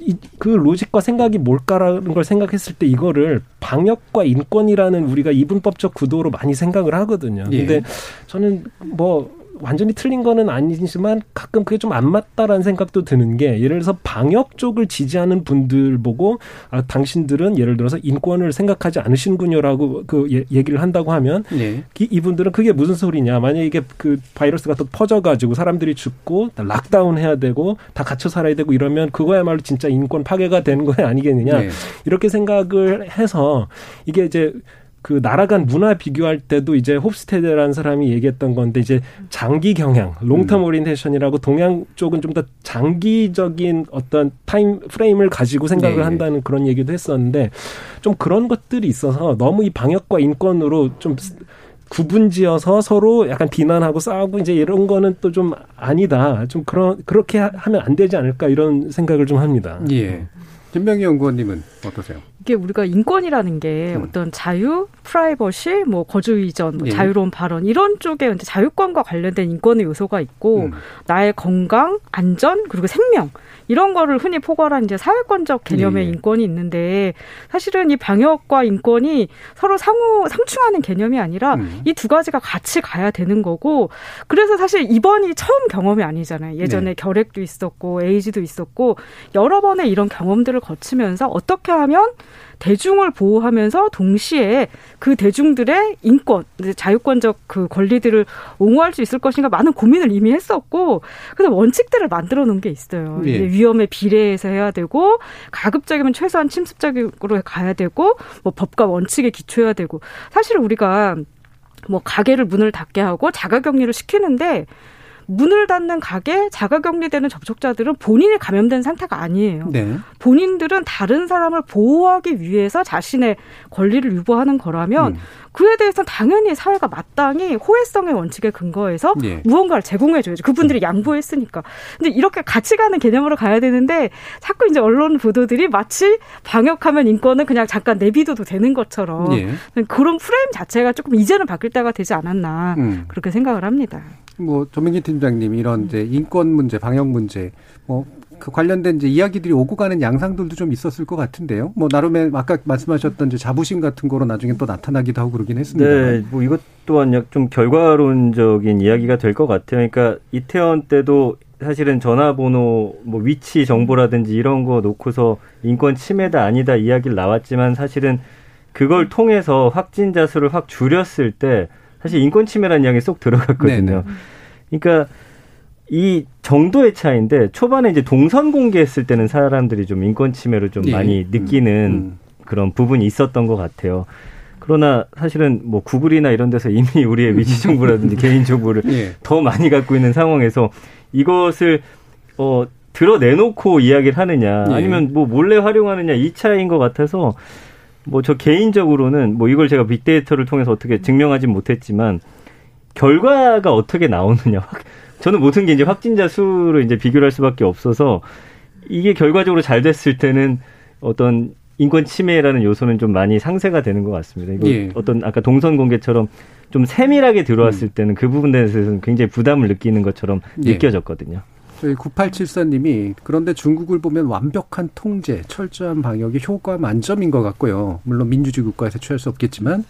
이, 그 logic과 생각이 뭘까라는 걸 생각했을 때 이거를 방역과 인권이라는 우리가 이분법적 구도로 많이 생각을 하거든요. 예. 근데 예. 저는 뭐 완전히 틀린 거는 아니지만 가끔 그게 좀 안 맞다라는 생각도 드는 게 예를 들어서 방역 쪽을 지지하는 분들 보고 아 당신들은 예를 들어서 인권을 생각하지 않으신군요라고 그 예, 얘기를 한다고 하면 네. 이분들은 그게 무슨 소리냐 만약에 이게 그 바이러스가 또 퍼져가지고 사람들이 죽고 lockdown 해야 되고 다 갇혀 살아야 되고 이러면 그거야말로 진짜 인권 파괴가 되는 거 아니겠느냐 네. 이렇게 생각을 해서 이게 이제 그 나라 간 문화 비교할 때도 이제 홉스테드라는 사람이 얘기했던 건데 이제 장기 경향, long-term orientation이라고 동양 쪽은 좀 더 장기적인 어떤 time frame을 가지고 생각을 네. 한다는 그런 얘기도 했었는데 좀 그런 것들이 있어서 너무 이 방역과 인권으로 좀 구분지어서 서로 약간 비난하고 싸우고 이제 이런 거는 또 좀 아니다. 좀 그런 그렇게 하면 안 되지 않을까 이런 생각을 좀 합니다. 예. 김병희 연구원님은 어떠세요? 이게 우리가 인권이라는 게 음. 어떤 자유, 프라이버시, 뭐 거주 이전, 뭐 예. 자유로운 발언 이런 쪽에 이제 자유권과 관련된 인권의 요소가 있고 음. 나의 건강, 안전 그리고 생명 이런 거를 흔히 포괄한 이제 사회권적 개념의 네. 인권이 있는데 사실은 이 방역과 인권이 서로 상호 상충하는 개념이 아니라 음. 이두 가지가 같이 가야 되는 거고 그래서 사실 이번이 처음 경험이 아니잖아요. 예전에 네. 결핵도 있었고 에이즈도 있었고 여러 번의 이런 경험들을 거치면서 어떻게 하면 대중을 보호하면서 동시에 그 대중들의 인권, 자유권적 그 권리들을 옹호할 수 있을 것인가 많은 고민을 이미 했었고 그래서 원칙들을 만들어 놓은 게 있어요. 예. 위험에 비례해서 해야 되고 가급적이면 최소한 침습적으로 가야 되고 뭐 법과 원칙에 기초해야 되고 사실 우리가 뭐 가게를 문을 닫게 하고 자가격리를 시키는데 문을 닫는 가게 자가격리되는 접촉자들은 본인이 감염된 상태가 아니에요. 네. 본인들은 다른 사람을 보호하기 위해서 자신의 권리를 유보하는 거라면 음. 그에 대해서 당연히 사회가 마땅히 호혜성의 원칙에 근거해서 예. 무언가를 제공해줘야죠. 그분들이 양보했으니까. 근데 이렇게 같이 가는 개념으로 가야 되는데 자꾸 이제 언론 보도들이 마치 방역하면 인권은 그냥 잠깐 내비둬도 되는 것처럼 예. 그런 프레임 자체가 조금 이제는 바뀔 때가 되지 않았나 음. 그렇게 생각을 합니다. 뭐 조민기 팀장님 이런 이제 인권 문제, 방역 문제, 뭐 그 관련된 이제 이야기들이 오고 가는 양상들도 좀 있었을 것 같은데요. 뭐 나름의 아까 말씀하셨던 이제 자부심 같은 거로 나중에 또 나타나기도 하고 그러긴 했습니다. 네, 뭐 이것 또한 좀 결과론적인 이야기가 될 것 같아요. 그러니까 이태원 때도 사실은 전화번호, 뭐 위치 정보라든지 이런 거 놓고서 인권 침해다 아니다 이야기를 나왔지만 사실은 그걸 통해서 확진자 수를 확 줄였을 때 사실 인권 침해라는 이야기 쏙 들어갔거든요. 네네. 그러니까 이 정도의 차이인데 초반에 이제 동선 공개했을 때는 사람들이 좀 인권 침해를 좀 예. 많이 느끼는 음. 음. 그런 부분이 있었던 것 같아요. 그러나 사실은 뭐 구글이나 이런 데서 이미 우리의 위치 정보라든지 *laughs* 개인 정보를 예. 더 많이 갖고 있는 상황에서 이것을 어 드러내놓고 이야기를 하느냐 예. 아니면 뭐 몰래 활용하느냐 이 차이인 것 같아서 뭐 저 개인적으로는 뭐 이걸 제가 빅데이터를 통해서 어떻게 증명하진 못했지만 결과가 어떻게 나오느냐. 저는 모든 게 이제 확진자 수를 이제 비교를 할 수밖에 없어서 이게 결과적으로 잘 됐을 때는 어떤 인권 침해라는 요소는 좀 많이 상쇄가 되는 것 같습니다. 이거 예. 어떤 아까 동선 공개처럼 좀 세밀하게 들어왔을 음. 때는 그 부분에 대해서는 굉장히 부담을 느끼는 것처럼 예. 느껴졌거든요. 저희 9874님이 그런데 중국을 보면 완벽한 통제, 철저한 방역이 효과 만점인 것 같고요. 물론 민주주의 국가에서 취할 수 없겠지만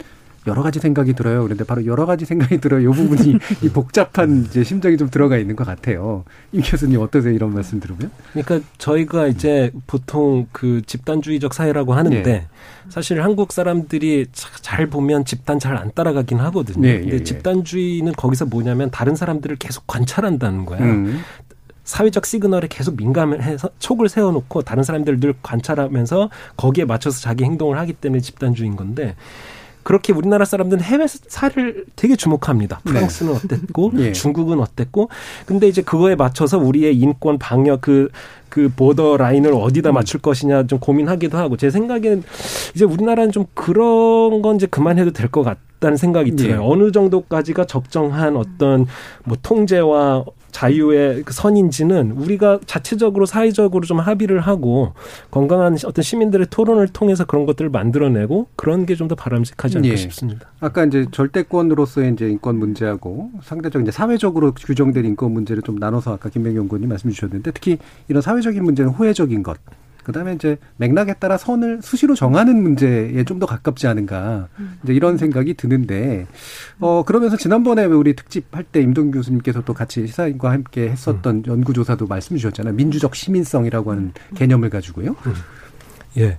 여러 가지 생각이 들어요. 그런데 바로 여러 가지 생각이 들어요. 이 부분이 *laughs* 이 복잡한 이제 심정이 좀 들어가 있는 것 같아요. 임 교수님 어떠세요? 이런 말씀 들으면? 그러니까 저희가 이제 보통 그 집단주의적 사회라고 하는데 네. 사실 한국 사람들이 잘 보면 집단 잘 안 따라가긴 하거든요. 네, 근데 예, 예. 집단주의는 거기서 뭐냐면 다른 사람들을 계속 관찰한다는 거야. 음. 사회적 시그널에 계속 민감해서 촉을 세워놓고 다른 사람들 늘 관찰하면서 거기에 맞춰서 자기 행동을 하기 때문에 집단주의인 건데 그렇게 우리나라 사람들은 해외 사를 되게 주목합니다. 네. 프랑스는 *laughs* 네. 어땠고 예. 중국은 어땠고 근데 이제 그거에 맞춰서 우리의 인권 방역 그그 그 보더 라인을 어디다 음. 맞출 것이냐 좀 고민하기도 하고 제 생각엔 이제 우리나라는 좀 그런 건 이제 그만해도 될 것 같 다는 생각이 들어요. 예. 어느 정도까지가 적정한 어떤 뭐 통제와 자유의 그 선인지는 우리가 자체적으로 사회적으로 좀 합의를 하고 건강한 어떤 시민들의 토론을 통해서 그런 것들을 만들어내고 그런 게 좀 더 바람직하지 않을까 예. 싶습니다. 아까 이제 절대권으로서의 이제 인권 문제하고 상대적 이제 사회적으로 규정된 인권 문제를 좀 나눠서 아까 김명기 연구원님 말씀 주셨는데 특히 이런 사회적인 문제는 호혜적인 것 그다음에 이제 맥락에 따라 선을 수시로 정하는 문제에 좀 더 가깝지 않은가 이제 이런 생각이 드는데 어 그러면서 지난번에 우리 특집 할 때 임동 교수님께서 또 같이 시사인과 함께 했었던 음. 연구조사도 말씀 주셨잖아요 민주적 시민성이라고 하는 개념을 가지고요. 음. 예.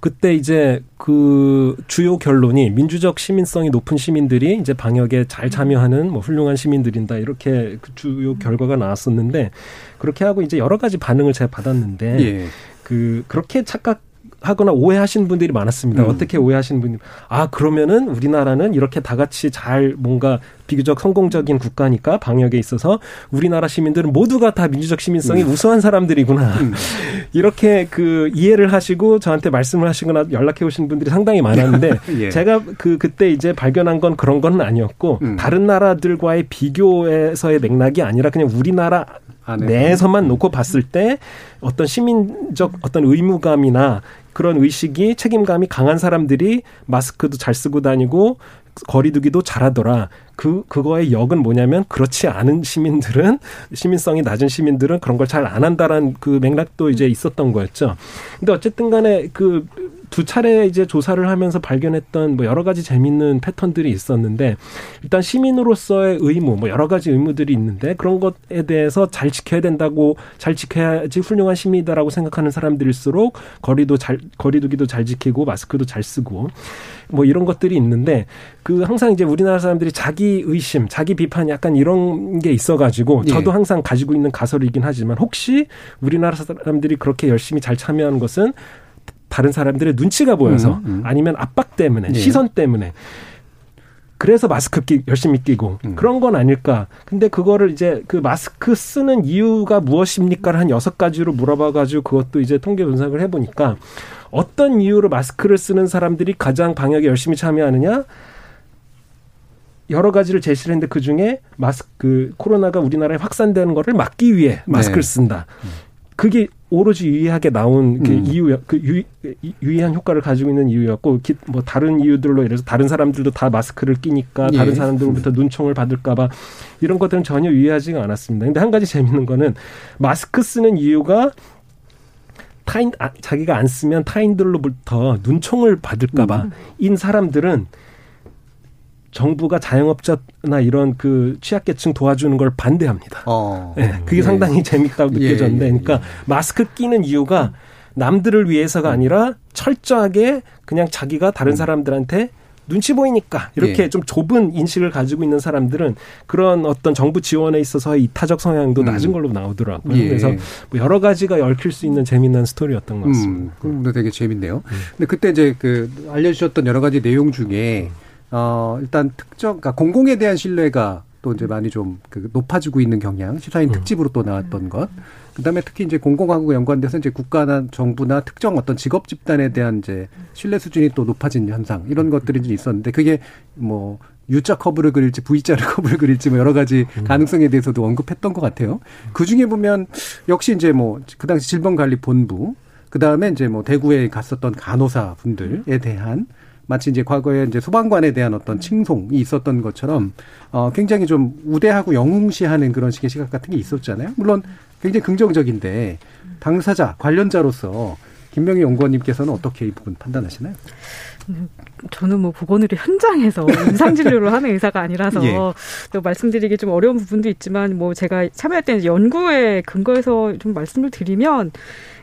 그때 이제 그 주요 결론이 민주적 시민성이 높은 시민들이 이제 방역에 잘 참여하는 뭐 훌륭한 시민들인다. 이렇게 그 주요 결과가 나왔었는데 그렇게 하고 이제 여러 가지 반응을 제가 받았는데 예. 그 그렇게 착각 하거나 오해하시는 분들이 많았습니다. 음. 어떻게 오해하시는 분이 아 그러면은 우리나라는 이렇게 다 같이 잘 뭔가 비교적 성공적인 국가니까 방역에 있어서 우리나라 시민들은 모두가 다 민주적 시민성이 음. 우수한 사람들이구나 음. *laughs* 이렇게 그 이해를 하시고 저한테 말씀을 하시거나 연락해 오신 분들이 상당히 많았는데 *laughs* 예. 제가 그 그때 이제 발견한 건 그런 건 아니었고 음. 다른 나라들과의 비교에서의 맥락이 아니라 그냥 우리나라 내에서만 놓고 봤을 때 어떤 시민적 어떤 의무감이나 그런 의식이 책임감이 강한 사람들이 마스크도 잘 쓰고 다니고 거리두기도 잘하더라. 그 그거의 역은 뭐냐면 그렇지 않은 시민들은 시민성이 낮은 시민들은 그런 걸 잘 안 한다라는 그 맥락도 이제 있었던 거였죠. 근데 어쨌든 간에 그 두 차례 이제 조사를 하면서 발견했던 뭐 여러 가지 재밌는 패턴들이 있었는데 일단 시민으로서의 의무 뭐 여러 가지 의무들이 있는데 그런 것에 대해서 잘 지켜야 된다고 잘 지켜야지 훌륭한 시민이다라고 생각하는 사람들일수록 거리도 잘 거리두기도 잘 지키고 마스크도 잘 쓰고 뭐 이런 것들이 있는데 그 항상 이제 우리나라 사람들이 자기 의심, 자기 비판 약간 이런 게 있어 가지고 예. 저도 항상 가지고 있는 가설이긴 하지만 혹시 우리나라 사람들이 그렇게 열심히 잘 참여하는 것은 다른 사람들의 눈치가 보여서 음, 음. 아니면 압박 때문에 네. 시선 때문에 그래서 마스크 끼, 열심히 끼고 음. 그런 건 아닐까. 근데 그거를 이제 그 마스크 쓰는 이유가 무엇입니까를 한 여섯 가지로 물어봐가지고 그것도 이제 통계 분석을 해보니까 어떤 이유로 마스크를 쓰는 사람들이 가장 방역에 열심히 참여하느냐? 여러 가지를 제시를 했는데 그 중에 마스크 그 코로나가 우리나라에 확산되는 거를 막기 위해 마스크를 네. 쓴다. 그게 오로지 유의하게 나온 그 음. 이유 그 유, 유의한 효과를 가지고 있는 이유였고 뭐 다른 이유들로 예를 들어서 다른 사람들도 다 마스크를 끼니까 다른 예. 사람들로부터 눈총을 받을까봐 이런 것들은 전혀 유의하지가 않았습니다. 근데 한 가지 재밌는 거는 마스크 쓰는 이유가 타인 아, 자기가 안 쓰면 타인들로부터 눈총을 받을까봐 음. 인 사람들은 정부가 자영업자나 이런 그 취약계층 도와주는 걸 반대합니다. 어. 네, 그게 예. 상당히 재밌다고 예, 느껴졌는데, 예, 예, 그러니까 마스크 끼는 이유가 남들을 위해서가 아니라 철저하게 그냥 자기가 다른 음. 사람들한테 눈치 보이니까 이렇게 예. 좀 좁은 인식을 가지고 있는 사람들은 그런 어떤 정부 지원에 있어서 이타적 성향도 음. 낮은 걸로 나오더라고요. 예. 그래서 뭐 여러 가지가 얽힐 수 있는 재미난 스토리였던 것 같습니다. 음, 그럼 되게 재밌네요. 음. 근데 그때 이제 그 알려주셨던 여러 가지 내용 중에 어, 일단 특정, 그러니까 공공에 대한 신뢰가 또 이제 많이 좀 그 높아지고 있는 경향, 시사인 음. 특집으로 또 나왔던 것. 그 다음에 특히 이제 공공하고 연관돼서 이제 국가나 정부나 특정 어떤 직업 집단에 대한 이제 신뢰 수준이 또 높아진 현상, 이런 것들이 이제 있었는데 그게 뭐 U자 커브를 그릴지 V자를 *laughs* 커브를 그릴지 뭐 여러 가지 음. 가능성에 대해서도 언급했던 것 같아요. 그 중에 보면 역시 이제 뭐 그 당시 질병관리본부, 그 다음에 이제 뭐 대구에 갔었던 간호사 분들에 대한 마치 이제 과거에 이제 소방관에 대한 어떤 칭송이 있었던 것처럼 어 굉장히 좀 우대하고 영웅시하는 그런 식의 시각 같은 게 있었잖아요. 물론 굉장히 긍정적인데 당사자 관련자로서 김명희 연구원님께서는 어떻게 이 부분 판단하시나요? 저는 뭐 보건의료 현장에서 *laughs* 임상 진료를 하는 의사가 아니라서 예. 또 말씀드리기 좀 어려운 부분도 있지만 뭐 제가 참여했던 연구에 근거해서 좀 말씀을 드리면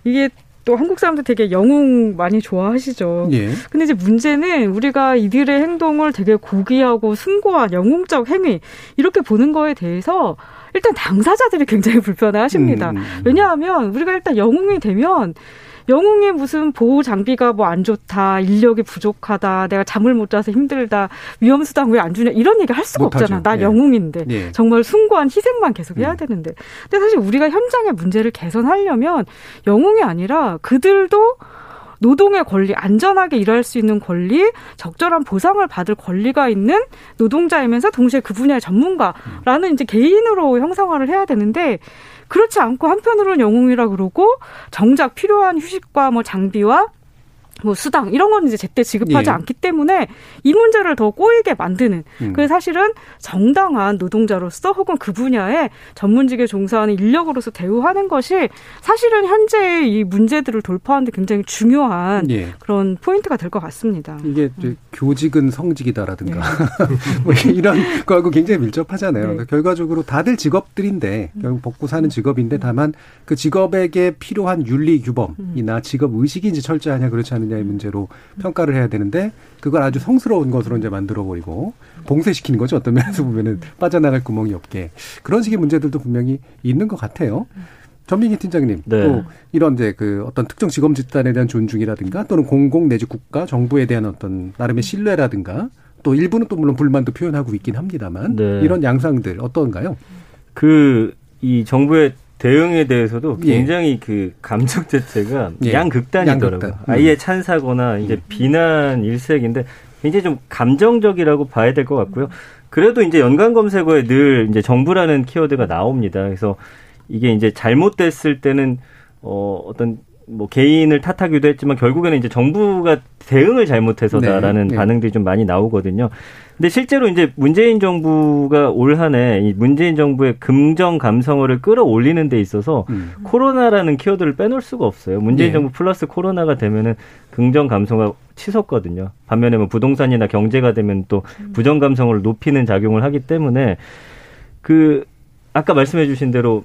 이게 또 한국 사람들 되게 영웅 많이 좋아하시죠. 예. 근데 이제 문제는 우리가 이들의 행동을 되게 고귀하고 숭고한 영웅적 행위 이렇게 보는 거에 대해서 일단 당사자들이 굉장히 불편해 하십니다. 음. 왜냐하면 우리가 일단 영웅이 되면 영웅이 무슨 보호 장비가 뭐 안 좋다, 인력이 부족하다, 내가 잠을 못 자서 힘들다, 위험수당 왜 안 주냐 이런 얘기 할 수가 없잖아. 나 예. 영웅인데 예. 정말 숭고한 희생만 계속 해야 음. 되는데. 근데 사실 우리가 현장의 문제를 개선하려면 영웅이 아니라 그들도 노동의 권리, 안전하게 일할 수 있는 권리, 적절한 보상을 받을 권리가 있는 노동자이면서 동시에 그 분야의 전문가라는 이제 개인으로 형상화를 해야 되는데 그렇지 않고 한편으로는 영웅이라 그러고 정작 필요한 휴식과 뭐 장비와 뭐 수당 이런 건 이제 제때 지급하지 예. 않기 때문에 이 문제를 더 꼬이게 만드는 음. 그래서 사실은 정당한 노동자로서 혹은 그 분야에 전문직에 종사하는 인력으로서 대우하는 것이 사실은 현재의 이 문제들을 돌파하는데 굉장히 중요한 예. 그런 포인트가 될 것 같습니다. 이게 음. 교직은 성직이다라든가 네. *laughs* 뭐 이런 거하고 굉장히 밀접하잖아요. 네. 결과적으로 다들 직업들인데 결국 먹고 사는 직업인데 다만 그 직업에게 필요한 윤리 규범이나 직업 의식이 이제 철저하냐 그렇지 않은 하느냐의 문제로 평가를 해야 되는데 그걸 아주 성스러운 것으로 이제 만들어 버리고 봉쇄시키는 거죠. 어떤 면에서 보면은 빠져나갈 구멍이 없게 그런 식의 문제들도 분명히 있는 것 같아요. 전민기 팀장님 네. 또 이런 이제 그 어떤 특정 직업 집단에 대한 존중이라든가 또는 공공 내지 국가 정부에 대한 어떤 나름의 신뢰라든가 또 일부는 또 물론 불만도 표현하고 있긴 합니다만 네. 이런 양상들 어떤가요? 그 이 정부의 대응에 대해서도 예. 굉장히 예. 그 감정 자체가 예. 양극단이더라고요. 양극단. 음. 아예 찬사거나 이제 음. 비난 일색인데 굉장히 좀 감정적이라고 봐야 될 것 같고요. 그래도 이제 연관 검색어에 늘 이제 정부라는 키워드가 나옵니다. 그래서 이게 이제 잘못됐을 때는 어 어떤 뭐 개인을 탓하기도 했지만 결국에는 이제 정부가 대응을 잘못해서다라는 네, 네. 반응들이 좀 많이 나오거든요. 근데 실제로 이제 문재인 정부가 올 한해 이 문재인 정부의 긍정 감성어를 끌어올리는 데 있어서 음. 코로나라는 키워드를 빼놓을 수가 없어요. 문재인 네. 정부 플러스 코로나가 되면은 긍정 감성어 치솟거든요. 반면에 뭐 부동산이나 경제가 되면 또 부정 감성을 높이는 작용을 하기 때문에 그 아까 말씀해 주신 대로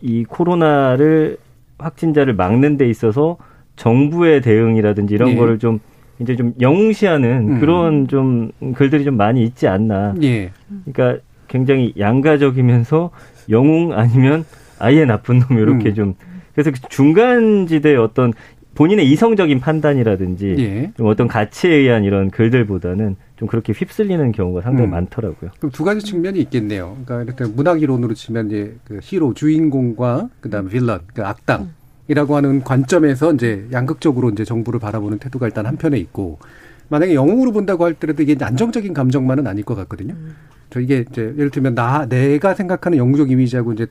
이 코로나를 확진자를 막는 데 있어서 정부의 대응이라든지 이런 네. 거를 좀 이제 좀 영웅시하는 음. 그런 좀 글들이 좀 많이 있지 않나. 예. 그러니까 굉장히 양가적이면서 영웅 아니면 아예 나쁜 놈 이렇게 음. 좀 그래서 그 중간 지대 어떤 본인의 이성적인 판단이라든지 예. 좀 어떤 가치에 의한 이런 글들보다는 좀 그렇게 휩쓸리는 경우가 상당히 음. 많더라고요. 그럼 두 가지 측면이 있겠네요. 그러니까 이렇게 문학 이론으로 치면 이제 그 히로 주인공과 그다음 빌런 그 악당 이라고 하는 관점에서 이제 양극적으로 이제 정부를 바라보는 태도가 일단 한편에 있고 만약에 영웅으로 본다고 할 때라도 이게 안정적인 감정만은 아닐 것 같거든요. 음. 저 이게 이제 예를 들면 나 내가 생각하는 영웅적 이미지하고 이제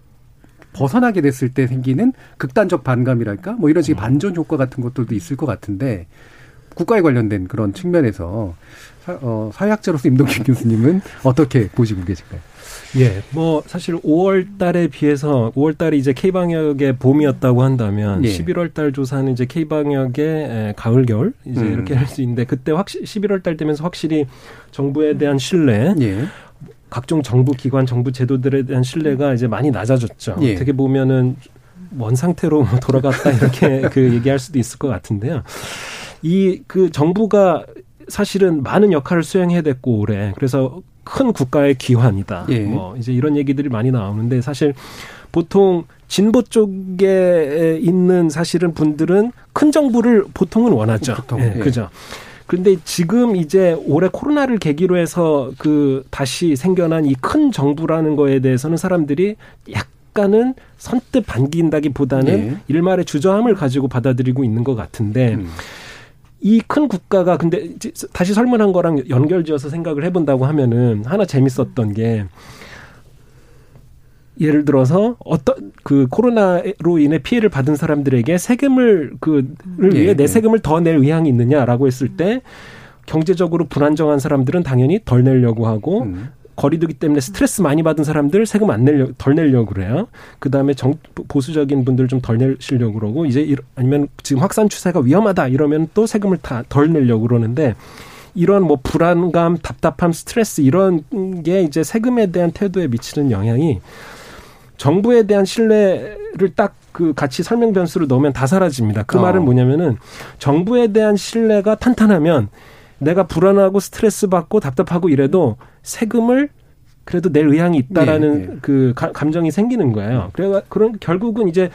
벗어나게 됐을 때 생기는 극단적 반감이랄까 뭐 이런 식의 음. 반전 효과 같은 것들도 있을 것 같은데 국가에 관련된 그런 측면에서 사, 어, 사회학자로서 임동균 *laughs* 교수님은 어떻게 보시고 계실까요? 예, 뭐 사실 5월 달에 비해서 5월 달이 이제 K방역의 봄이었다고 한다면 예. 11월 달 조사는 이제 K방역의 가을 겨울 이제 음. 이렇게 할 수 있는데 그때 확실히 11월 달 되면서 확실히 정부에 대한 신뢰 예. 각종 정부 기관, 정부 제도들에 대한 신뢰가 이제 많이 낮아졌죠. 예. 어떻게 보면은 원 상태로 돌아갔다 이렇게 *laughs* 그 얘기할 수도 있을 것 같은데요. 이 그 정부가 사실은 많은 역할을 수행해야 됐고 올해 그래서 큰 국가의 기환이다. 예. 뭐 이제 이런 얘기들이 많이 나오는데 사실 보통 진보 쪽에 있는 사실은 분들은 큰 정부를 보통은 원하죠. 보통, 예, 예. 그죠. 그런데 지금 이제 올해 코로나를 계기로 해서 그 다시 생겨난 이 큰 정부라는 거에 대해서는 사람들이 약간은 선뜻 반긴다기보다는 예. 일말의 주저함을 가지고 받아들이고 있는 것 같은데 음. 이 큰 국가가 근데 다시 설문한 거랑 연결지어서 생각을 해본다고 하면은 하나 재밌었던 게 예를 들어서 어떤 그 코로나로 인해 피해를 받은 사람들에게 세금을 그를 네, 위해 내 네. 세금을 더 낼 의향이 있느냐라고 했을 때 경제적으로 불안정한 사람들은 당연히 덜 내려고 하고 음. 거리두기 때문에 스트레스 많이 받은 사람들 세금 안 내려 덜 내려고 그래요. 그다음에 정 보수적인 분들 좀 덜 내시려고 그러고 이제 아니면 지금 확산 추세가 위험하다 이러면 또 세금을 다 덜 내려고 그러는데 이런 뭐 불안감, 답답함, 스트레스 이런 게 이제 세금에 대한 태도에 미치는 영향이 정부에 대한 신뢰를 딱 그 같이 설명 변수로 넣으면 다 사라집니다. 그 어. 말은 뭐냐면은 정부에 대한 신뢰가 탄탄하면 내가 불안하고 스트레스 받고 답답하고 이래도 세금을 그래도 낼 의향이 있다라는 네, 네. 그 감정이 생기는 거예요. 그래 그런 결국은 이제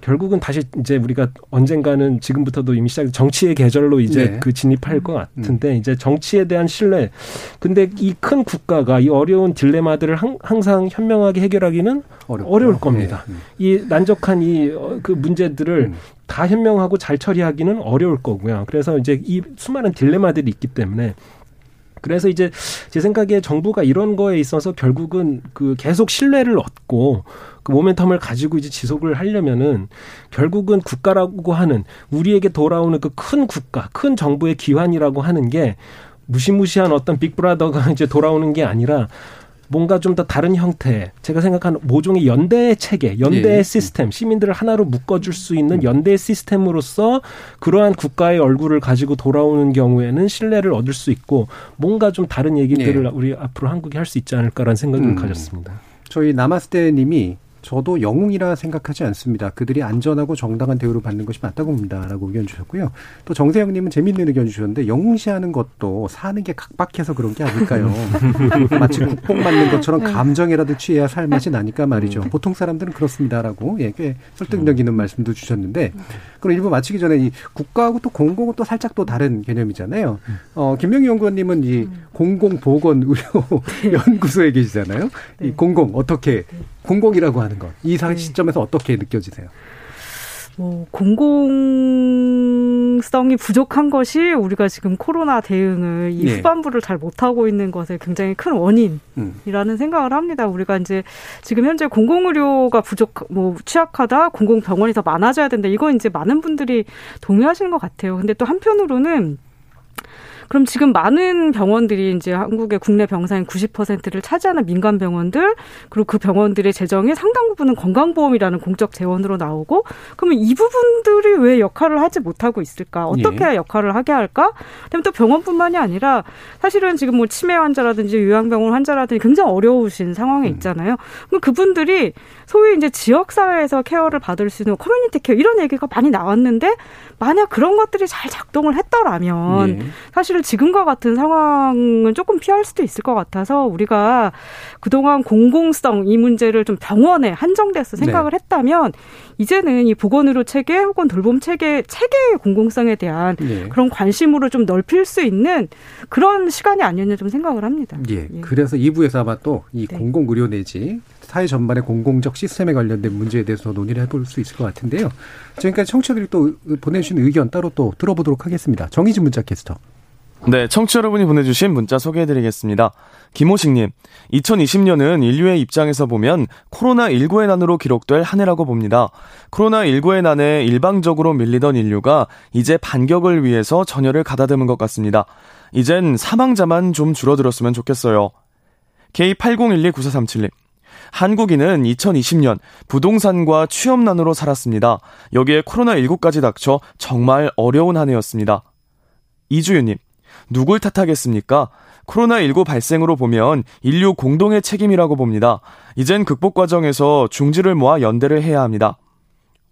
결국은 다시 이제 우리가 언젠가는 지금부터도 이미 시작 정치의 계절로 이제 네. 그 진입할 것 같은데 음. 이제 정치에 대한 신뢰. 근데 이 큰 국가가 이 어려운 딜레마들을 항상 현명하게 해결하기는 어렵고. 어려울 겁니다. 네. 이 난적한 이그 어, 문제들을 음. 다 현명하고 잘 처리하기는 어려울 거고요. 그래서 이제 이 수많은 딜레마들이 있기 때문에 그래서 이제 제 생각에 정부가 이런 거에 있어서 결국은 그 계속 신뢰를 얻고 그 모멘텀을 가지고 이제 지속을 하려면은 결국은 국가라고 하는 우리에게 돌아오는 그 큰 국가, 큰 정부의 기환이라고 하는 게 무시무시한 어떤 빅브라더가 *laughs* 이제 돌아오는 게 아니라 뭔가 좀 더 다른 형태, 제가 생각하는 모종의 연대 체계, 연대 예. 시스템, 시민들을 하나로 묶어줄 수 있는 연대 시스템으로서 그러한 국가의 얼굴을 가지고 돌아오는 경우에는 신뢰를 얻을 수 있고 뭔가 좀 다른 얘기들을 예. 우리 앞으로 한국이 할 수 있지 않을까라는 생각을 음. 가졌습니다. 저희 나마스테님이 저도 영웅이라 생각하지 않습니다. 그들이 안전하고 정당한 대우를 받는 것이 맞다고 봅니다라고 의견 주셨고요. 또 정세영님은 재미있는 의견 주셨는데 영웅시하는 것도 사는 게 각박해서 그런 게 아닐까요? *laughs* 마치 국뽕 맞는 것처럼 네. 감정이라도 취해야 살 맛이 나니까 말이죠. 음. 보통 사람들은 그렇습니다라고 예, 꽤 설득력 있는 말씀도 주셨는데 그럼 일부 마치기 전에 이 국가하고 또 공공은 또 살짝 또 다른 개념이잖아요. 어, 김명희 연구원님은 이 음. 공공보건의료 네. *laughs* 연구소에 계시잖아요. 이 공공 어떻게 공공이라고 하는 것. 이 네. 시점에서 어떻게 느껴지세요? 뭐 공공성이 부족한 것이 우리가 지금 코로나 대응을 이 네. 후반부를 잘 못하고 있는 것의 굉장히 큰 원인이라는 음. 생각을 합니다. 우리가 이제 지금 현재 공공의료가 부족, 뭐 취약하다, 공공병원이 더 많아져야 된다. 이건 이제 많은 분들이 동의하시는 것 같아요. 근데 또 한편으로는 그럼 지금 많은 병원들이 이제 한국의 국내 병상의 90%를 차지하는 민간 병원들 그리고 그 병원들의 재정의 상당 부분은 건강보험이라는 공적 재원으로 나오고 그러면 이 부분들이 왜 역할을 하지 못하고 있을까? 어떻게 예. 역할을 하게 할까? 그다음에 또 병원뿐만이 아니라 사실은 지금 뭐 치매 환자라든지 요양병원 환자라든지 굉장히 어려우신 상황에 음. 있잖아요. 그럼 그분들이 소위 이제 지역 사회에서 care를 받을 수 있는 community care 이런 얘기가 많이 나왔는데 만약 그런 것들이 잘 작동을 했더라면 예. 사실 지금과 같은 상황은 조금 피할 수도 있을 것 같아서 우리가 그동안 공공성 이 문제를 좀 병원에 한정돼서 생각을 네. 했다면 이제는 이 보건의료 체계 혹은 돌봄 체계 체계의 공공성에 대한 예. 그런 관심으로 좀 넓힐 수 있는 그런 시간이 아니었냐 좀 생각을 합니다. 예. 예. 그래서 2부에서 아마 또이 네. 공공의료 내지 사회 전반의 공공적 시스템에 관련된 문제에 대해서 논의를 해볼 수 있을 것 같은데요. 지금까지 청취자들이 또 보내주신 의견 따로 또 들어보도록 하겠습니다. 정희진 문자 캐스터. 네, 청취자 여러분이 보내주신 문자 소개해드리겠습니다. 김호식님, 2020년은 인류의 입장에서 보면 코로나19의 난으로 기록될 한 해라고 봅니다. 코로나19의 난에 일방적으로 밀리던 인류가 이제 반격을 위해서 전열을 가다듬은 것 같습니다. 이젠 사망자만 좀 줄어들었으면 좋겠어요. K80129437님, 한국인은 2020년 부동산과 취업난으로 살았습니다. 여기에 코로나19까지 닥쳐 정말 어려운 한 해였습니다. 이주윤님, 누굴 탓하겠습니까? 코로나19 발생으로 보면 인류 공동의 책임이라고 봅니다. 이젠 극복 과정에서 중지를 모아 연대를 해야 합니다.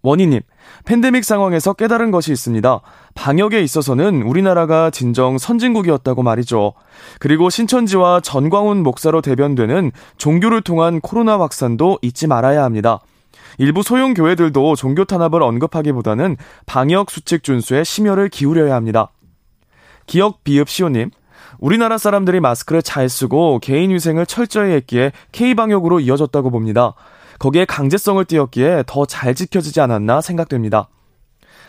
원희님, 팬데믹 상황에서 깨달은 것이 있습니다. 방역에 있어서는 우리나라가 진정 선진국이었다고 말이죠. 그리고 신천지와 전광훈 목사로 대변되는 종교를 통한 코로나 확산도 잊지 말아야 합니다. 일부 소형 교회들도 종교 탄압을 언급하기보다는 방역 수칙 준수에 심혈을 기울여야 합니다. 기억 비읍 시오님, 우리나라 사람들이 마스크를 잘 쓰고 개인 위생을 철저히 했기에 K방역으로 이어졌다고 봅니다. 거기에 강제성을 띄었기에 더 잘 지켜지지 않았나 생각됩니다.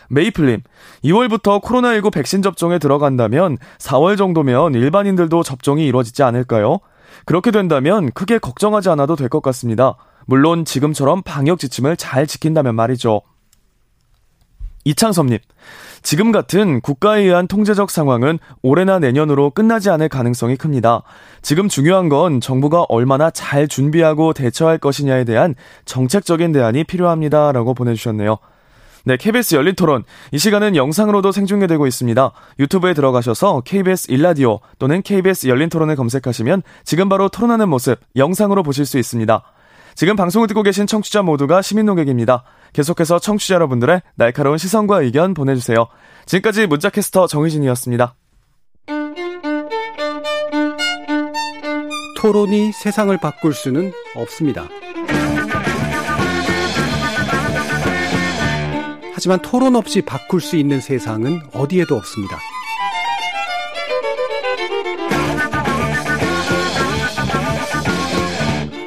메이플님, 2월부터 코로나19 백신 접종에 들어간다면 4월 정도면 일반인들도 접종이 이루어지지 않을까요? 그렇게 된다면 크게 걱정하지 않아도 될 것 같습니다. 물론 지금처럼 방역 지침을 잘 지킨다면 말이죠. 이창섭님, 지금 같은 국가에 의한 통제적 상황은 올해나 내년으로 끝나지 않을 가능성이 큽니다. 지금 중요한 건 정부가 얼마나 잘 준비하고 대처할 것이냐에 대한 정책적인 대안이 필요합니다. 라고 보내주셨네요. 네, KBS 열린 토론. 이 시간은 영상으로도 생중계되고 있습니다. 유튜브에 들어가셔서 KBS 일라디오 또는 KBS 열린 토론을 검색하시면 지금 바로 토론하는 모습 영상으로 보실 수 있습니다. 지금 방송을 듣고 계신 청취자 모두가 시민 농객입니다. 계속해서 청취자 여러분들의 날카로운 시선과 의견 보내주세요. 지금까지 문자캐스터 정희진이었습니다. 토론이 세상을 바꿀 수는 없습니다. 하지만 토론 없이 바꿀 수 있는 세상은 어디에도 없습니다.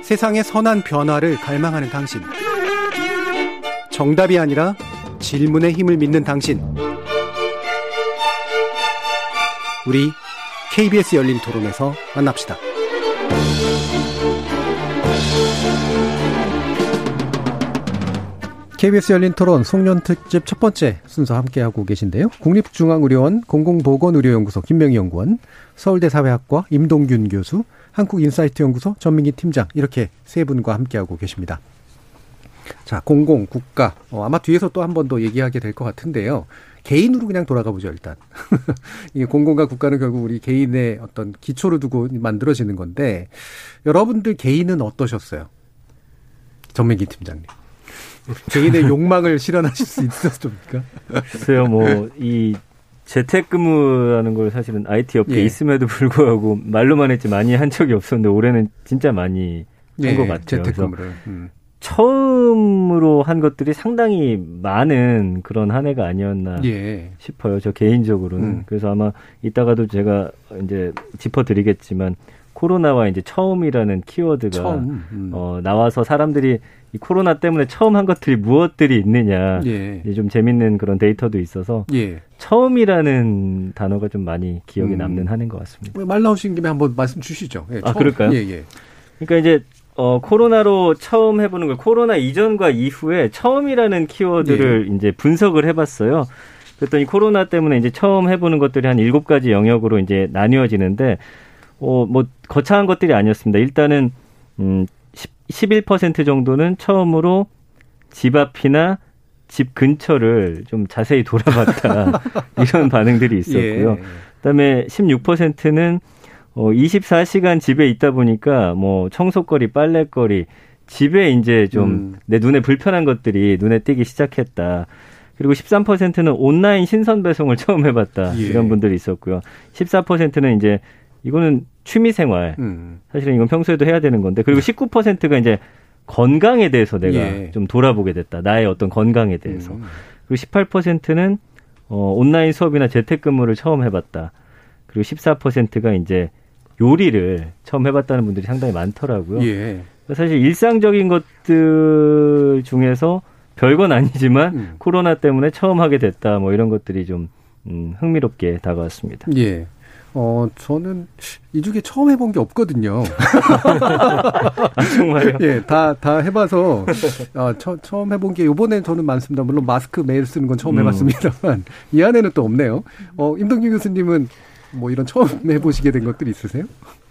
세상의 선한 변화를 갈망하는 당신. 정답이 아니라 질문의 힘을 믿는 당신. 우리 KBS 열린 토론에서 만납시다. KBS 열린 토론 송년 특집 첫 번째 순서 함께하고 계신데요. 국립중앙의료원 공공보건의료연구소 김명희 연구원, 서울대 사회학과 임동균 교수, 한국인사이트 연구소 전민기 팀장 이렇게 세 분과 함께하고 계십니다. 자, 공공, 국가. 어, 아마 뒤에서 또 한 번 더 얘기하게 될 것 같은데요. 개인으로 그냥 돌아가 보죠, 일단. *laughs* 이 공공과 국가는 결국 우리 개인의 어떤 기초를 두고 만들어지는 건데, 여러분들 개인은 어떠셨어요? 전민기 팀장님. 개인의 욕망을 실현하실 수 있었습니까? *laughs* 글쎄요, 뭐, 이 재택근무라는 걸 사실은 IT 업계에 예. 있음에도 불구하고 말로만 했지 많이 한 적이 없었는데 올해는 진짜 많이 한것 예, 같아요. 재택근무를. 음. 처음으로 한 것들이 상당히 많은 그런 한 해가 아니었나 예. 싶어요. 저 개인적으로는. 음. 그래서 아마 이따가도 제가 이제 짚어드리겠지만 코로나와 이제 처음이라는 키워드가 처음. 음. 어, 나와서 사람들이 이 코로나 때문에 처음 한 것들이 무엇들이 있느냐 예. 좀 재밌는 그런 데이터도 있어서 예. 처음이라는 단어가 좀 많이 기억에 음. 남는 한 해인 것 같습니다. 말 나오신 김에 한번 말씀 주시죠. 예, 아 그럴까요? 예, 예. 그러니까 이제 어, 코로나로 처음 해보는 걸 코로나 이전과 이후에 처음이라는 키워드를 예. 이제 분석을 해봤어요. 그랬더니 코로나 때문에 이제 처음 해보는 것들이 한 일곱 가지 영역으로 이제 나뉘어지는데, 어, 뭐, 거창한 것들이 아니었습니다. 일단은, 음, 11% 정도는 처음으로 집 앞이나 집 근처를 좀 자세히 돌아봤다. *laughs* 이런 반응들이 있었고요. 예. 그다음에 16%는 어 24시간 집에 있다 보니까 뭐 청소거리, 빨래거리, 집에 이제 좀내 음. 눈에 불편한 것들이 눈에 띄기 시작했다. 그리고 13%는 온라인 신선 배송을 *laughs* 처음 해봤다. 예. 이런 분들이 있었고요. 14%는 이제 이거는 취미 생활. 음. 사실은 이건 평소에도 해야 되는 건데. 그리고 19%가 이제 건강에 대해서 내가 예. 좀 돌아보게 됐다. 나의 어떤 건강에 대해서. 음. 그리고 18%는 어, 온라인 수업이나 재택근무를 처음 해봤다. 그리고 14%가 이제 요리를 처음 해봤다는 분들이 상당히 많더라고요. 예. 사실 일상적인 것들 중에서 별건 아니지만 음. 코로나 때문에 처음 하게 됐다. 뭐 이런 것들이 좀 음, 흥미롭게 다가왔습니다. 예. 어, 저는 이 중에 처음 해본 게 없거든요. *laughs* 아, 정말요? *laughs* 예, 다, 다 해봐서, 어, 처, 처음 해본 게 요번에 저는 많습니다. 물론 마스크 매일 쓰는 건 처음 음. 해봤습니다만, 이 안에는 또 없네요. 어, 임동규 교수님은 뭐 이런 처음 해보시게 된 것들 있으세요?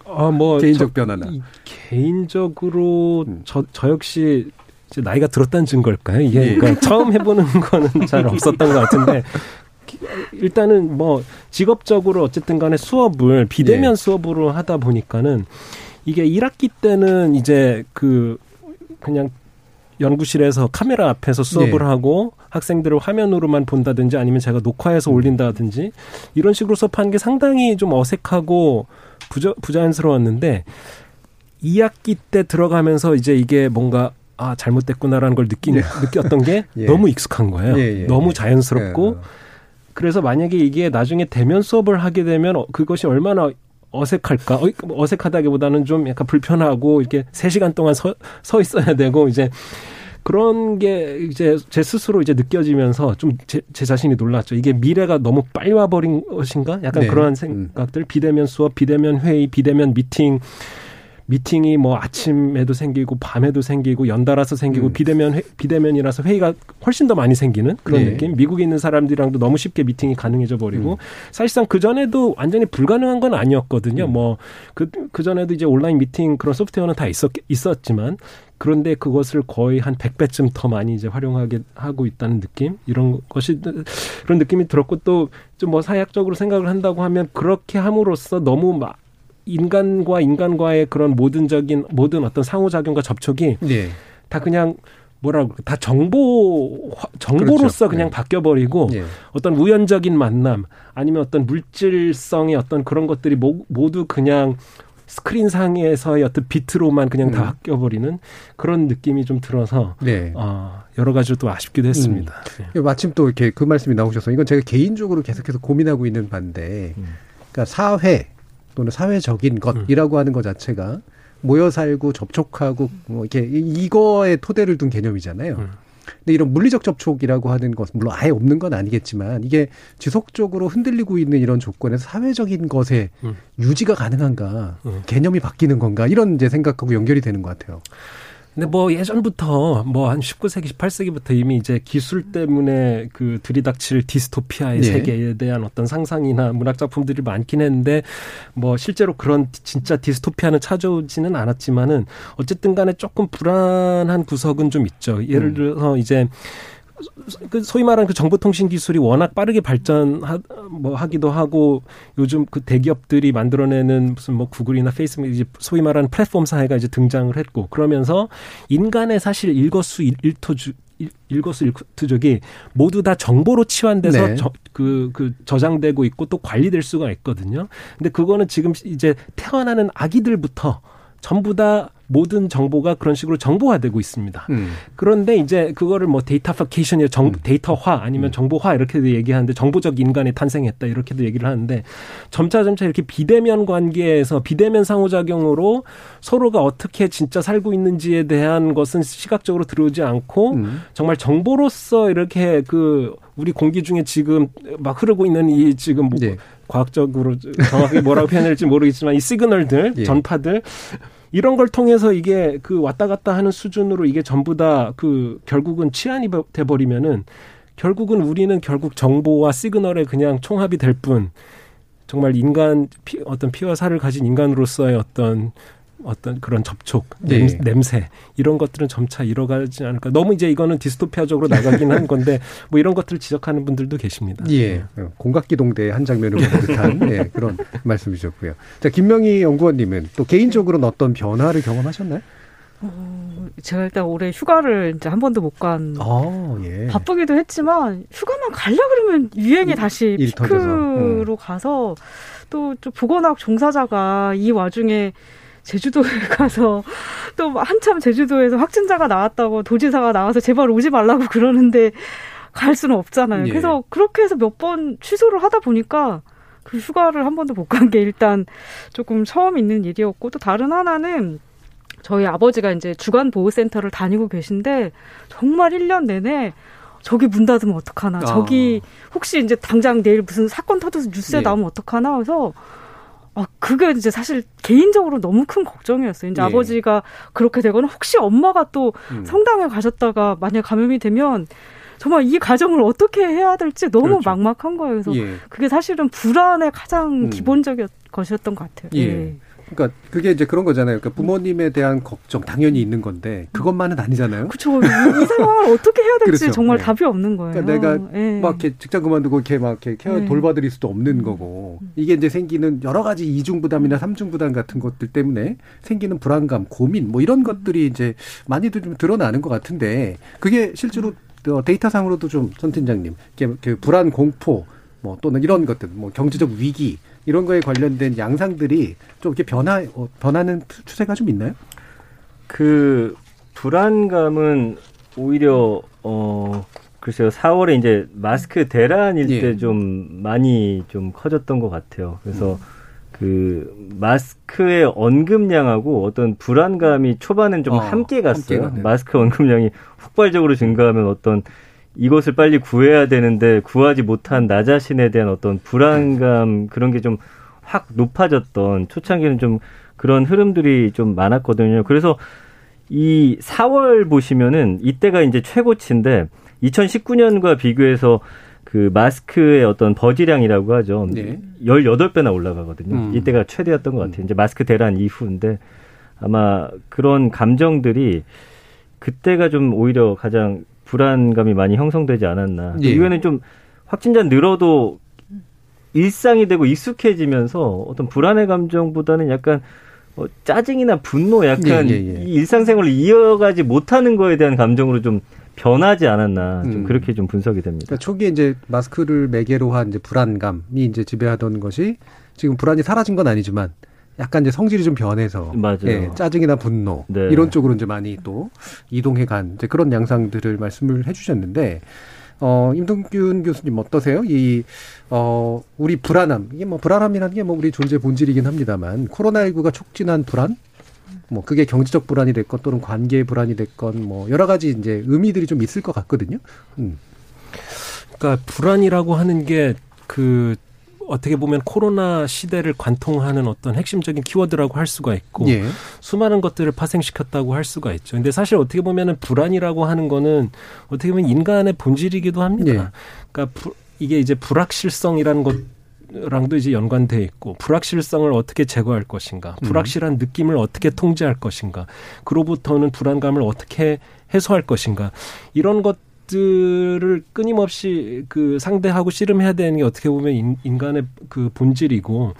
아, 뭐. 개인적 저, 변화나. 개인적으로 음. 저, 저 역시 이제 나이가 들었다는 증거일까요? 이게 예. 그러니까 처음 해보는 *laughs* 거는 잘 없었던 것 같은데 일단은 뭐 직업적으로 어쨌든 간에 수업을 비대면 예. 수업으로 하다 보니까는 이게 1학기 때는 이제 그 그냥 연구실에서 카메라 앞에서 수업을 네. 하고 학생들을 화면으로만 본다든지 아니면 제가 녹화해서 올린다든지 이런 식으로 수업하는 게 상당히 좀 어색하고 부자, 부자연스러웠는데 2학기 때 들어가면서 이제 이게 뭔가 아 잘못됐구나라는 걸 느낀 네. 느꼈던 게 *laughs* 예. 너무 익숙한 거예요. 예, 예, 너무 예. 자연스럽고 예. 그래서 만약에 이게 나중에 대면 수업을 하게 되면 어, 그것이 얼마나 어색할까? 어, 어색하다기보다는 좀 약간 불편하고 이렇게 세 시간 동안 서, 서 있어야 되고 이제 그런 게 이제 제 스스로 이제 느껴지면서 좀제 자신이 놀랐죠. 이게 미래가 너무 빨리 와버린 것인가? 약간 네. 그러한 음. 생각들. 비대면 수업, 비대면 회의, 비대면 미팅. 미팅이 뭐 아침에도 생기고 밤에도 생기고 연달아서 생기고 음. 비대면 회, 비대면이라서 회의가 훨씬 더 많이 생기는 그런 네. 느낌. 미국에 있는 사람들이랑도 너무 쉽게 미팅이 가능해져 버리고 음. 사실상 그 전에도 완전히 불가능한 건 아니었거든요. 음. 뭐그그 그 전에도 이제 온라인 미팅 그런 소프트웨어는 다 있었 있었지만 그런데 그것을 거의 한 100배쯤 더 많이 이제 활용하게 하고 있다는 느낌? 이런 것이 그런 느낌이 들었고 또 좀 뭐 사회학적으로 생각을 한다고 하면 그렇게 함으로써 너무 막 인간과 인간과의 그런 모든적인 모든 어떤 상호작용과 접촉이 네. 다 그냥 뭐라고 다 정보 정보로서 그렇죠. 그냥 네. 바뀌어 버리고 네. 어떤 우연적인 만남 아니면 어떤 물질성의 어떤 그런 것들이 모두 그냥 스크린 상에서의 어떤 비트로만 그냥 음. 다 바뀌어 버리는 그런 느낌이 좀 들어서 네. 어, 여러 가지로 또 아쉽기도 했습니다. 음. 네. 마침 또 이렇게 그 말씀이 나오셔서 이건 제가 개인적으로 계속해서 고민하고 있는 반대. 음. 그러니까 사회 또는 사회적인 것이라고 음. 하는 것 자체가 모여 살고 접촉하고 뭐 이렇게 이거에 토대를 둔 개념이잖아요. 음. 근데 이런 물리적 접촉이라고 하는 것은 물론 아예 없는 건 아니겠지만 이게 지속적으로 흔들리고 있는 이런 조건에서 사회적인 것에 음. 유지가 가능한가 음. 개념이 바뀌는 건가 이런 이제 생각하고 연결이 되는 것 같아요. 근데 뭐 예전부터 뭐 한 19세기, 18세기부터 이미 이제 기술 때문에 그 들이닥칠 디스토피아의 네. 세계에 대한 어떤 상상이나 문학 작품들이 많긴 했는데 뭐 실제로 그런 진짜 디스토피아는 찾아오지는 않았지만은 어쨌든 간에 조금 불안한 구석은 좀 있죠. 예를 음. 들어서 이제 그 소위 말하는 그 정보통신 기술이 워낙 빠르게 발전하 뭐 하기도 하고 요즘 그 대기업들이 만들어내는 무슨 뭐 구글이나 페이스북 이제 소위 말하는 플랫폼 사회가 이제 등장을 했고 그러면서 인간의 사실 일거수 일토주 일거수일투족이 모두 다 정보로 치환돼서 네. 저, 그, 그 저장되고 있고 또 관리될 수가 있거든요. 근데 그거는 지금 이제 태어나는 아기들부터 전부 다 모든 정보가 그런 식으로 정보화되고 있습니다. 음. 그런데 이제 그거를 뭐 데이터파케이션이 정 음. 데이터화 아니면 음. 정보화 이렇게도 얘기하는데 정보적 인간이 탄생했다 이렇게도 얘기를 하는데 점차 점차 이렇게 비대면 관계에서 비대면 상호작용으로 서로가 어떻게 진짜 살고 있는지에 대한 것은 시각적으로 들어오지 않고 음. 정말 정보로서 이렇게 그 우리 공기 중에 지금 막 흐르고 있는 이 지금 뭐 네. 과학적으로 정확하게 뭐라고 표현할지 모르겠지만 이 시그널들 예. 전파들 이런 걸 통해서 이게 그 왔다 갔다 하는 수준으로 이게 전부 다 그 결국은 치안이 돼 버리면은 결국은 우리는 결국 정보와 시그널에 그냥 총합이 될 뿐 정말 인간 피, 어떤 피와 살을 가진 인간으로서의 어떤 어떤 그런 접촉, 네. 냄새 이런 것들은 점차 잃어가지 않을까. 너무 이제 이거는 디스토피아적으로 나가긴 한 건데 뭐 이런 것들을 지적하는 분들도 계십니다. 예, 네. 공각기동대 한 장면을 본 듯한 네, 그런 말씀이셨고요. 자 김명희 연구원님은 또 개인적으로는 어떤 변화를 경험하셨나요? 어, 제가 일단 올해 휴가를 이제 한 번도 못 간. 어, 예. 바쁘기도 했지만 휴가만 가려 그러면 유행이 다시 일, 피크로 음. 가서 또 좀 보건학 종사자가 이 와중에 제주도에 *laughs* 가서 또 한참 제주도에서 확진자가 나왔다고 도지사가 나와서 제발 오지 말라고 *laughs* 그러는데 갈 수는 없잖아요. 예. 그래서 그렇게 해서 몇 번 취소를 하다 보니까 그 휴가를 한 번도 못 간 게 일단 조금 처음 있는 일이었고 또 다른 하나는 저희 아버지가 이제 주간 보호센터를 다니고 계신데 정말 1년 내내 저기 문 닫으면 어떡하나. 아. 저기 혹시 이제 당장 내일 무슨 사건 터져서 뉴스에 예. 나오면 어떡하나 해서 아, 그게 이제 사실 개인적으로 너무 큰 걱정이었어요. 이제 예. 아버지가 그렇게 되거나 혹시 엄마가 또 음. 성당에 가셨다가 만약 감염이 되면 정말 이 가정을 어떻게 해야 될지 너무 그렇죠. 막막한 거예요. 그래서 예. 그게 사실은 불안의 가장 음. 기본적인 것이었던 것 같아요. 예. 예. 그러니까 그게 이제 그런 거잖아요. 그러니까 부모님에 대한 걱정 당연히 있는 건데 그것만은 아니잖아요. 그렇죠. 이, 이 상황을 어떻게 해야 될지 그렇죠. 정말 네. 답이 없는 거예요. 그러니까 내가 네. 막 이렇게 직장 그만두고 이렇게 막 이렇게 케어 네. 돌봐드릴 수도 없는 음. 거고 이게 이제 생기는 여러 가지 이중 부담이나 삼중 부담 같은 것들 때문에 생기는 불안감, 고민 뭐 이런 것들이 이제 많이들 좀 드러나는 것 같은데 그게 실제로 어, 데이터상으로도 좀전 팀장님 그 불안 공포 뭐 또는 이런 것들 뭐 경제적 위기 이런 거에 관련된 양상들이 좀 이렇게 변화 어, 변하는 추세가 좀 있나요? 그 불안감은 오히려 어 글쎄요 4월에 이제 마스크 대란일 예. 때좀 많이 좀 커졌던 것 같아요. 그래서 음. 그 마스크의 언급량하고 어떤 불안감이 초반엔 좀 어, 함께 갔어요. 함께 마스크 언급량이 *laughs* 폭발적으로 증가하면 어떤 이것을 빨리 구해야 되는데 구하지 못한 나 자신에 대한 어떤 불안감 그런 게 좀 확 높아졌던 초창기는 좀 그런 흐름들이 좀 많았거든요. 그래서 이 4월 보시면은 이때가 이제 최고치인데 2019년과 비교해서 그 마스크의 어떤 버지량이라고 하죠. 네. 18배나 올라가거든요. 음. 이때가 최대였던 것 같아요. 이제 마스크 대란 이후인데 아마 그런 감정들이 그때가 좀 오히려 가장 불안감이 많이 형성되지 않았나. 예. 이거는 좀 확진자 늘어도 일상이 되고 익숙해지면서 어떤 불안의 감정보다는 약간 어, 짜증이나 분노 약간 예, 예, 예. 이 일상생활을 이어가지 못하는 거에 대한 감정으로 좀 변하지 않았나 좀 음. 그렇게 좀 분석이 됩니다. 그러니까 초기에 이제 마스크를 매개로 한 이제 불안감이 이제 지배하던 것이 지금 불안이 사라진 건 아니지만 약간 이제 성질이 좀 변해서 맞아요. 예, 짜증이나 분노 네. 이런 쪽으로 이제 많이 또 이동해 간 이제 그런 양상들을 말씀을 해주셨는데 어 임동균 교수님 어떠세요? 이어 우리 불안함 이게 뭐 불안함이라는 게 뭐 우리 존재 본질이긴 합니다만 코로나19가 촉진한 불안 뭐 그게 경제적 불안이 됐건 또는 관계 불안이 됐건 뭐 여러 가지 이제 의미들이 좀 있을 것 같거든요. 음. 그러니까 불안이라고 하는 게그 어떻게 보면 코로나 시대를 관통하는 어떤 핵심적인 키워드라고 할 수가 있고 예. 수많은 것들을 파생시켰다고 할 수가 있죠. 근데 사실 어떻게 보면은 불안이라고 하는 거는 어떻게 보면 인간의 본질이기도 합니다. 예. 그러니까 부, 이게 이제 불확실성이라는 것 랑도 이제 연관돼 있고 불확실성을 어떻게 제거할 것인가, 음. 불확실한 느낌을 어떻게 통제할 것인가, 그로부터는 불안감을 어떻게 해소할 것인가 이런 것 것들을 끊임없이 그 상대하고 씨름해야 되는 게 어떻게 보면 인, 인간의 그 본질이고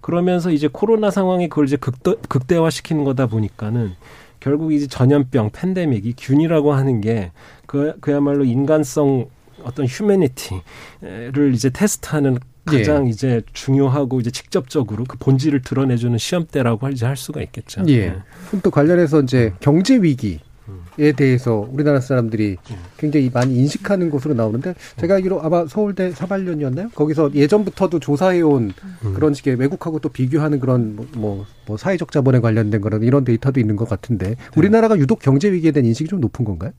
그러면서 이제 코로나 상황이 그걸 이제 극대, 극대화시키는 거다 보니까는 결국 이제 전염병, 팬데믹, 이 균이라고 하는 게 그, 그야말로 인간성 어떤 휴메니티를 이제 테스트하는 가장 예. 이제 중요하고 이제 직접적으로 그 본질을 드러내주는 시험대라고 이제 할 수가 있겠죠. 예. 네. 또 관련해서 이제 경제 위기 에 대해서 우리나라 사람들이 굉장히 많이 인식하는 것으로 나오는데 제가 알기로 아마 서울대 사발년이었나요? 거기서 예전부터도 조사해온 음. 그런 식의 외국하고 또 비교하는 그런 뭐, 뭐, 뭐 사회적 자본에 관련된 그런 이런 데이터도 있는 것 같은데 네. 우리나라가 유독 경제 위기에 대한 인식이 좀 높은 건가요?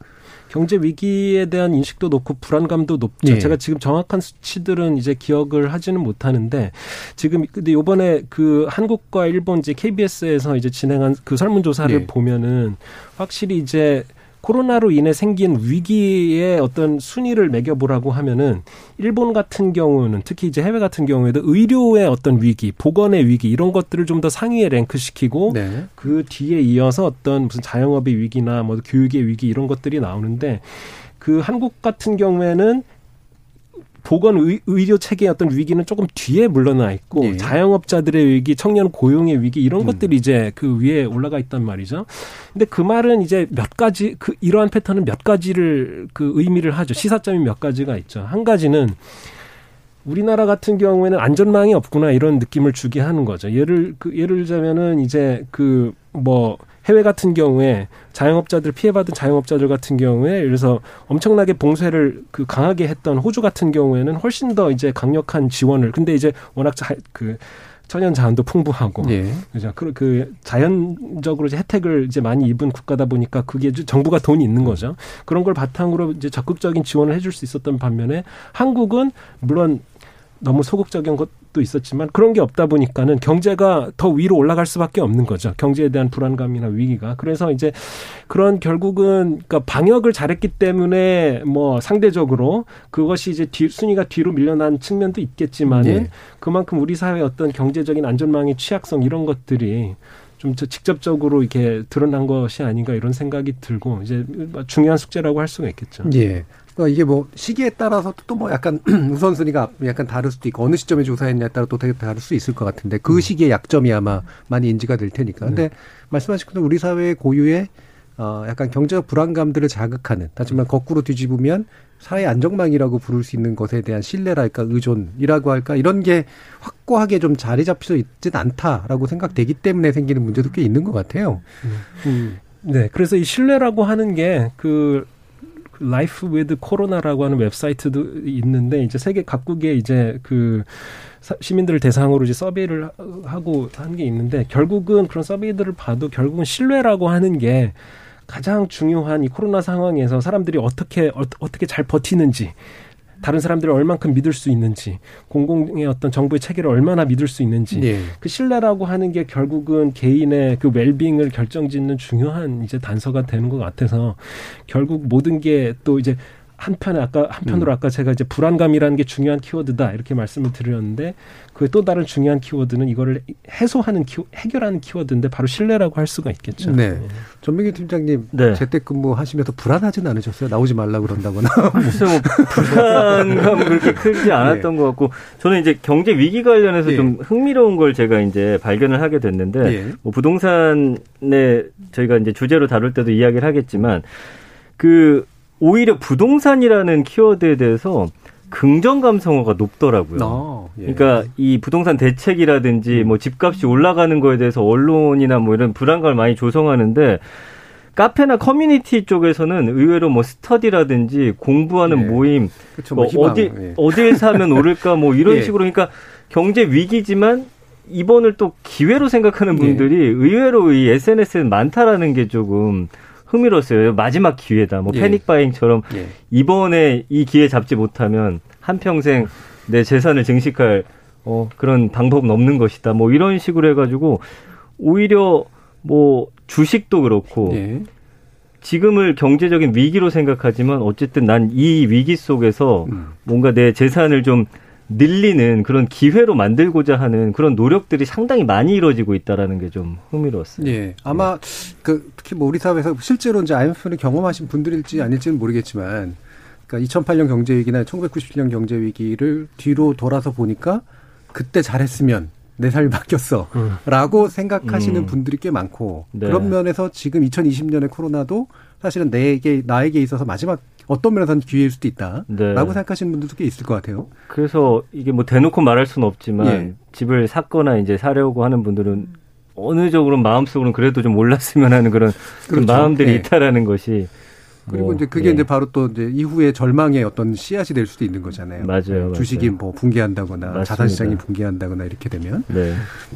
경제 위기에 대한 인식도 높고 불안감도 높죠. 예. 제가 지금 정확한 수치들은 이제 기억을 하지는 못하는데 지금 근데 요번에 그 한국과 일본 이제 KBS에서 이제 진행한 그 설문조사를 예. 보면은 확실히 이제 코로나로 인해 생긴 위기의 어떤 순위를 매겨보라고 하면은 일본 같은 경우는 특히 이제 해외 같은 경우에도 의료의 어떤 위기, 보건의 위기 이런 것들을 좀 더 상위에 랭크시키고 네. 그 뒤에 이어서 어떤 무슨 자영업의 위기나 뭐 교육의 위기 이런 것들이 나오는데 그 한국 같은 경우에는 보건 의, 료 체계의 어떤 위기는 조금 뒤에 물러나 있고 예. 자영업자들의 위기, 청년 고용의 위기 이런 음. 것들이 이제 그 위에 올라가 있단 말이죠. 근데 그 말은 이제 몇 가지 그 이러한 패턴은 몇 가지를 그 의미를 하죠. 시사점이 몇 가지가 있죠. 한 가지는 우리나라 같은 경우에는 안전망이 없구나 이런 느낌을 주게 하는 거죠. 예를 그 예를 들자면은 이제 그 뭐 해외 같은 경우에 자영업자들 피해받은 자영업자들 같은 경우에 그래서 엄청나게 봉쇄를 그 강하게 했던 호주 같은 경우에는 훨씬 더 이제 강력한 지원을 근데 이제 워낙 자, 그 천연 자원도 풍부하고 예. 그죠 그, 그 자연적으로 이제 혜택을 이제 많이 입은 국가다 보니까 그게 정부가 돈이 있는 거죠 그런 걸 바탕으로 이제 적극적인 지원을 해줄 수 있었던 반면에 한국은 물론 너무 소극적인 것도 있었지만 그런 게 없다 보니까는 경제가 더 위로 올라갈 수밖에 없는 거죠. 경제에 대한 불안감이나 위기가. 그래서 이제 그런 결국은 그러니까 방역을 잘했기 때문에 뭐 상대적으로 그것이 이제 뒤, 순위가 뒤로 밀려난 측면도 있겠지만은 네. 그만큼 우리 사회의 어떤 경제적인 안전망의 취약성 이런 것들이 좀 직접적으로 이렇게 드러난 것이 아닌가 이런 생각이 들고 이제 중요한 숙제라고 할 수가 있겠죠. 예. 그러니까 이게 뭐 시기에 따라서 또 뭐 약간 *clears throat* 우선순위가 약간 다를 수도 있고 어느 시점에 조사했냐에 따라 또 되게 다를 수 있을 것 같은데 그 음. 시기의 약점이 아마 많이 인지가 될 테니까. 근데 네. 말씀하신 것처럼 우리 사회 고유의 어 약간 경제적 불안감들을 자극하는 하지만 거꾸로 뒤집으면 사회 안정망이라고 부를 수 있는 것에 대한 신뢰랄까 의존이라고 할까 이런 게 확고하게 좀 자리 잡혀 있진 않다라고 생각되기 때문에 생기는 문제도 꽤 있는 것 같아요. 음. 음. 네, 그래서 이 신뢰라고 하는 게 그 life with Corona라고 하는 웹사이트도 있는데 이제 세계 각국에 이제 그 시민들을 대상으로 이제 서베이를 하고 한 게 있는데 결국은 그런 서베이들을 봐도 결국은 신뢰라고 하는 게 가장 중요한 이 코로나 상황에서 사람들이 어떻게 어, 어떻게 잘 버티는지 다른 사람들을 얼만큼 믿을 수 있는지 공공의 어떤 정부의 체계를 얼마나 믿을 수 있는지 네. 그 신뢰라고 하는 게 결국은 개인의 그 웰빙을 결정짓는 중요한 이제 단서가 되는 것 같아서 결국 모든 게 또 이제 한편에 아까 한편으로 음. 아까 제가 이제 불안감이라는 게 중요한 키워드다 이렇게 말씀을 드렸는데 그 또 다른 중요한 키워드는 이거를 해소하는 키 해결하는 키워드인데 바로 신뢰라고 할 수가 있겠죠. 네. 네. 전민기 팀장님 네. 재택근무 하시면서 불안하지는 않으셨어요? 나오지 말라 그런다거나. *laughs* 글쎄 뭐 불안감 그렇게 크지 않았던 네. 것 같고 저는 이제 경제 위기 관련해서 예. 좀 흥미로운 걸 제가 이제 발견을 하게 됐는데 예. 뭐 부동산에 저희가 이제 주제로 다룰 때도 이야기를 하겠지만 그 오히려 부동산이라는 키워드에 대해서 긍정 감성어가 높더라고요. 아, 예. 그러니까 이 부동산 대책이라든지 음. 뭐 집값이 올라가는 거에 대해서 언론이나 뭐 이런 불안감을 많이 조성하는데 카페나 커뮤니티 쪽에서는 의외로 뭐 스터디라든지 공부하는 예. 모임 그쵸, 뭐, 뭐 어디 예. 어디에 사면 오를까 뭐 이런 *laughs* 예. 식으로 그러니까 경제 위기지만 이번을 또 기회로 생각하는 예. 분들이 의외로 이 SNS에 많다라는 게 조금 흥미로웠어요. 마지막 기회다. 뭐 예. 패닉 바잉처럼 예. 이번에 이 기회 잡지 못하면 한 평생 내 재산을 증식할 어, 그런 방법은 없는 것이다. 뭐 이런 식으로 해가지고 오히려 뭐 주식도 그렇고 예. 지금을 경제적인 위기로 생각하지만 어쨌든 난 이 위기 속에서 음. 뭔가 내 재산을 좀 늘리는 그런 기회로 만들고자 하는 그런 노력들이 상당히 많이 이루어지고 있다라는 게 좀 흥미로웠어요. 예. 아마 그 특히 뭐 우리 사회에서 실제로 이제 IMF를 경험하신 분들일지 아닐지는 모르겠지만 그러니까 2008년 경제 위기나 1997년 경제 위기를 뒤로 돌아서 보니까 그때 잘했으면 내 삶이 바뀌었어. 음. 라고 생각하시는 음. 분들이 꽤 많고 네. 그런 면에서 지금 2020년의 코로나도 사실은 내게 나에게 있어서 마지막 어떤 면에서는 기회일 수도 있다라고 네. 생각하시는 분들도 꽤 있을 것 같아요. 그래서 이게 뭐 대놓고 말할 수는 없지만 예. 집을 샀거나 이제 사려고 하는 분들은 어느 쪽으로 마음속으로는 그래도 좀 올랐으면 하는 그런, 그렇죠. 마음들이 예. 있다라는 것이 그리고 뭐, 이제 그게 예. 이제 바로 또 이제 이후에 절망의 어떤 씨앗이 될 수도 있는 거잖아요. 맞아요. 주식이 맞아요. 뭐 붕괴한다거나 자산 시장이 붕괴한다거나 이렇게 되면. 네.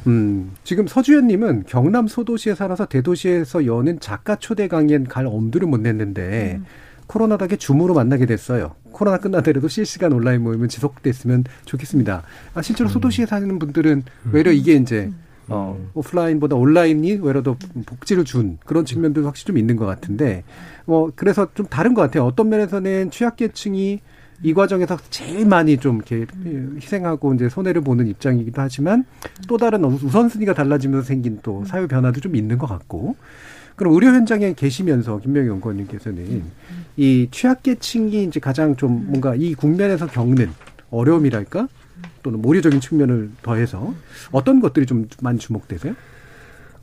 음, 지금 서주현 님은 경남 소도시에 살아서 대도시에서 여는 작가 초대 강연 갈 엄두를 못 냈는데 음. 코로나 덕에 줌으로 만나게 됐어요. 코로나 끝나더라도 실시간 온라인 모임은 지속됐으면 좋겠습니다. 아, 실제로 음. 소도시에 사는 분들은 외려 이게 이제 음. 어, 오프라인보다 온라인이 외려 더 복지를 준 그런 측면도 확실히 좀 있는 것 같은데, 뭐, 그래서 좀 다른 것 같아요. 어떤 면에서는 취약계층이 이 과정에서 제일 많이 좀 이렇게 희생하고 이제 손해를 보는 입장이기도 하지만 또 다른 우선순위가 달라지면서 생긴 또 사회 변화도 좀 있는 것 같고 그럼 의료 현장에 계시면서 김명희 연구원님께서는 이 취약계층이 이제 가장 좀 뭔가 이 국면에서 겪는 어려움이랄까? 또는 모의적인 측면을 더해서 어떤 것들이 좀 많이 주목되세요?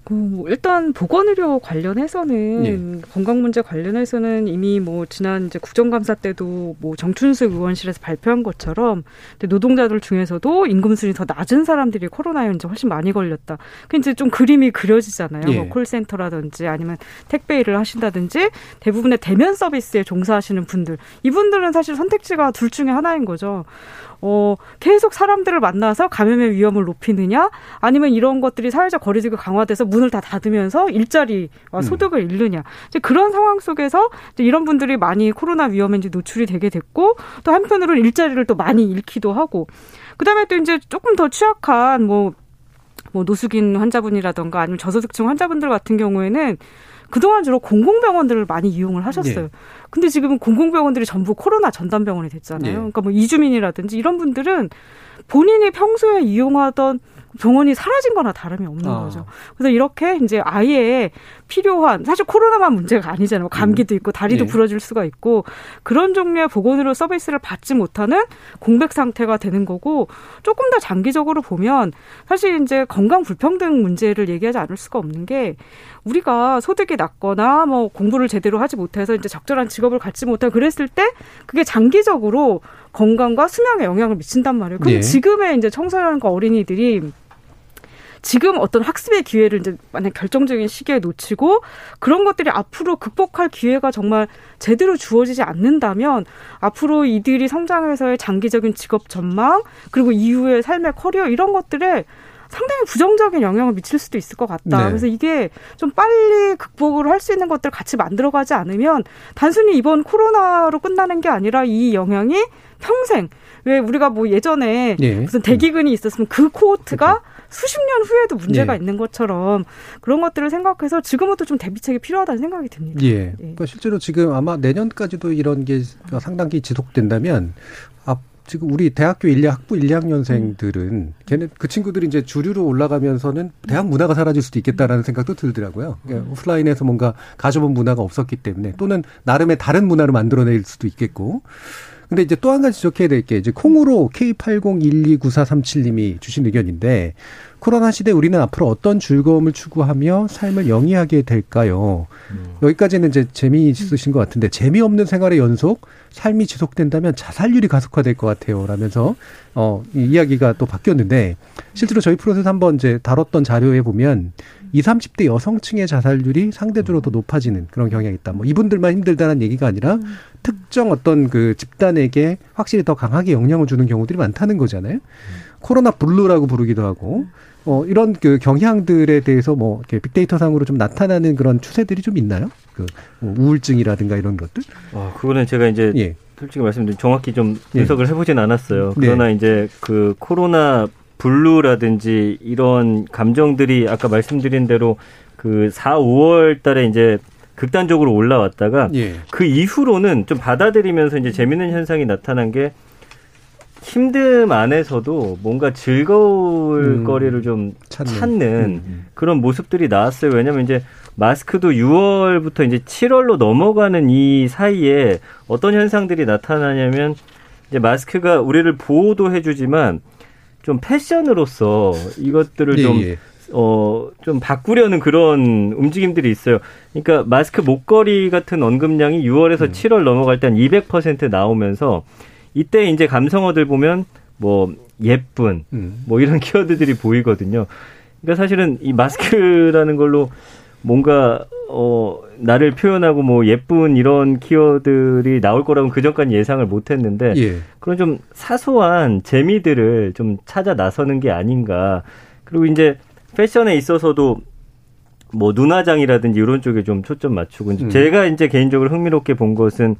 그뭐 일단 보건의료 관련해서는 예. 건강 문제 관련해서는 이미 뭐 지난 이제 국정감사 때도 뭐 정춘숙 의원실에서 발표한 것처럼 노동자들 중에서도 임금 수준이 더 낮은 사람들이 코로나에 이제 훨씬 많이 걸렸다. 그 이제 좀 그림이 그려지잖아요. 예. 뭐 콜센터라든지 아니면 택배 일을 하신다든지 대부분의 대면 서비스에 종사하시는 분들 이분들은 사실 선택지가 둘 중에 하나인 거죠. 어, 계속 사람들을 만나서 감염의 위험을 높이느냐, 아니면 이런 것들이 사회적 거리두기 강화돼서 문을 다 닫으면서 일자리와 음. 소득을 음. 잃느냐. 이제 그런 상황 속에서 이제 이런 분들이 많이 코로나 위험에 이제 노출이 되게 됐고, 또 한편으로는 일자리를 또 많이 잃기도 하고, 그 다음에 또 이제 조금 더 취약한 뭐, 뭐 노숙인 환자분이라던가 아니면 저소득층 환자분들 같은 경우에는 그동안 주로 공공병원들을 많이 이용을 하셨어요. 네. 근데 지금은 공공병원들이 전부 코로나 전담병원이 됐잖아요. 네. 그러니까 뭐 이주민이라든지 이런 분들은 본인이 평소에 이용하던 병원이 사라진 거나 다름이 없는 아. 거죠. 그래서 이렇게 이제 아예 필요한 사실 코로나만 문제가 아니잖아요. 감기도 있고 다리도 네. 부러질 수가 있고 그런 종류의 보건의료 서비스를 받지 못하는 공백 상태가 되는 거고 조금 더 장기적으로 보면 사실 이제 건강 불평등 문제를 얘기하지 않을 수가 없는 게 우리가 소득이 낮거나 뭐 공부를 제대로 하지 못해서 이제 적절한 직업을 갖지 못하고 그랬을 때 그게 장기적으로 건강과 수명에 영향을 미친단 말이에요. 그럼 네. 지금의 이제 청소년과 어린이들이 지금 어떤 학습의 기회를 이제 만약 결정적인 시기에 놓치고 그런 것들이 앞으로 극복할 기회가 정말 제대로 주어지지 않는다면 앞으로 이들이 성장해서의 장기적인 직업 전망 그리고 이후의 삶의 커리어 이런 것들에 상당히 부정적인 영향을 미칠 수도 있을 것 같다. 네. 그래서 이게 좀 빨리 극복을 할 수 있는 것들 같이 만들어가지 않으면 단순히 이번 코로나로 끝나는 게 아니라 이 영향이 평생 왜 우리가 뭐 예전에 예. 무슨 대기근이 있었으면 그 코호트가 그렇죠. 수십 년 후에도 문제가 예. 있는 것처럼 그런 것들을 생각해서 지금부터 좀 대비책이 필요하다는 생각이 듭니다. 예. 예. 그러니까 실제로 지금 아마 내년까지도 이런 게 상당히 지속된다면 앞 지금 우리 대학교 1, 학부 1, 2학년생들은 음. 걔네 그 친구들이 이제 주류로 올라가면서는 대학 문화가 사라질 수도 있겠다라는 생각도 들더라고요. 그러니까 음. 오프라인에서 뭔가 가져본 문화가 없었기 때문에 또는 나름의 다른 문화를 만들어낼 수도 있겠고. 근데 이제 또 한 가지 지적해야 될 게 이제 콩으로 K80129437님이 주신 의견인데 코로나 시대 우리는 앞으로 어떤 즐거움을 추구하며 삶을 영위하게 될까요? 음. 여기까지는 이제 재미있으신 것 같은데 재미없는 생활의 연속, 삶이 지속된다면 자살률이 가속화될 것 같아요. 라면서 어, 이 이야기가 또 바뀌었는데 실제로 저희 프로에서 한번 이제 다뤘던 자료에 보면 20, 30대 여성층의 자살률이 상대적으로 더 높아지는 그런 경향이 있다. 뭐 이분들만 힘들다는 얘기가 아니라 음. 특정 어떤 그 집단에게 확실히 더 강하게 영향을 주는 경우들이 많다는 거잖아요. 음. 코로나 블루라고 부르기도 하고 어 이런 그 경향들에 대해서 뭐 이렇게 빅데이터 상으로 좀 나타나는 그런 추세들이 좀 있나요? 그뭐 우울증이라든가 이런 것들? 어 그거는 제가 이제 예. 솔직히 말씀드리면 정확히 좀 예. 분석을 예. 해보진 않았어요. 네. 그러나 네. 이제 그 코로나 블루라든지 이런 감정들이 아까 말씀드린 대로 그 4, 5월 달에 이제 극단적으로 올라왔다가 예. 그 이후로는 좀 받아들이면서 이제 재밌는 현상이 나타난 게 힘듦 안에서도 뭔가 즐거울 음, 거리를 좀 찾는, 찾는 음, 음. 그런 모습들이 나왔어요. 왜냐면 이제 마스크도 6월부터 이제 7월로 넘어가는 이 사이에 어떤 현상들이 나타나냐면 이제 마스크가 우리를 보호도 해주지만 좀 패션으로서 이것들을 예, 좀 예. 어, 좀 바꾸려는 그런 움직임들이 있어요. 그러니까 마스크 목걸이 같은 언급량이 6월에서 음. 7월 넘어갈 때 한 200% 나오면서 이때 이제 감성어들 보면 뭐 예쁜 음. 뭐 이런 *laughs* 키워드들이 보이거든요. 그러니까 사실은 이 마스크라는 걸로 뭔가 어 나를 표현하고 뭐 예쁜 이런 키워드들이 나올 거라고 그 전까지 예상을 못 했는데 예. 그런 좀 사소한 재미들을 좀 찾아 나서는 게 아닌가. 그리고 이제 패션에 있어서도 뭐 눈화장이라든지 이런 쪽에 좀 초점 맞추고 음. 제가 이제 개인적으로 흥미롭게 본 것은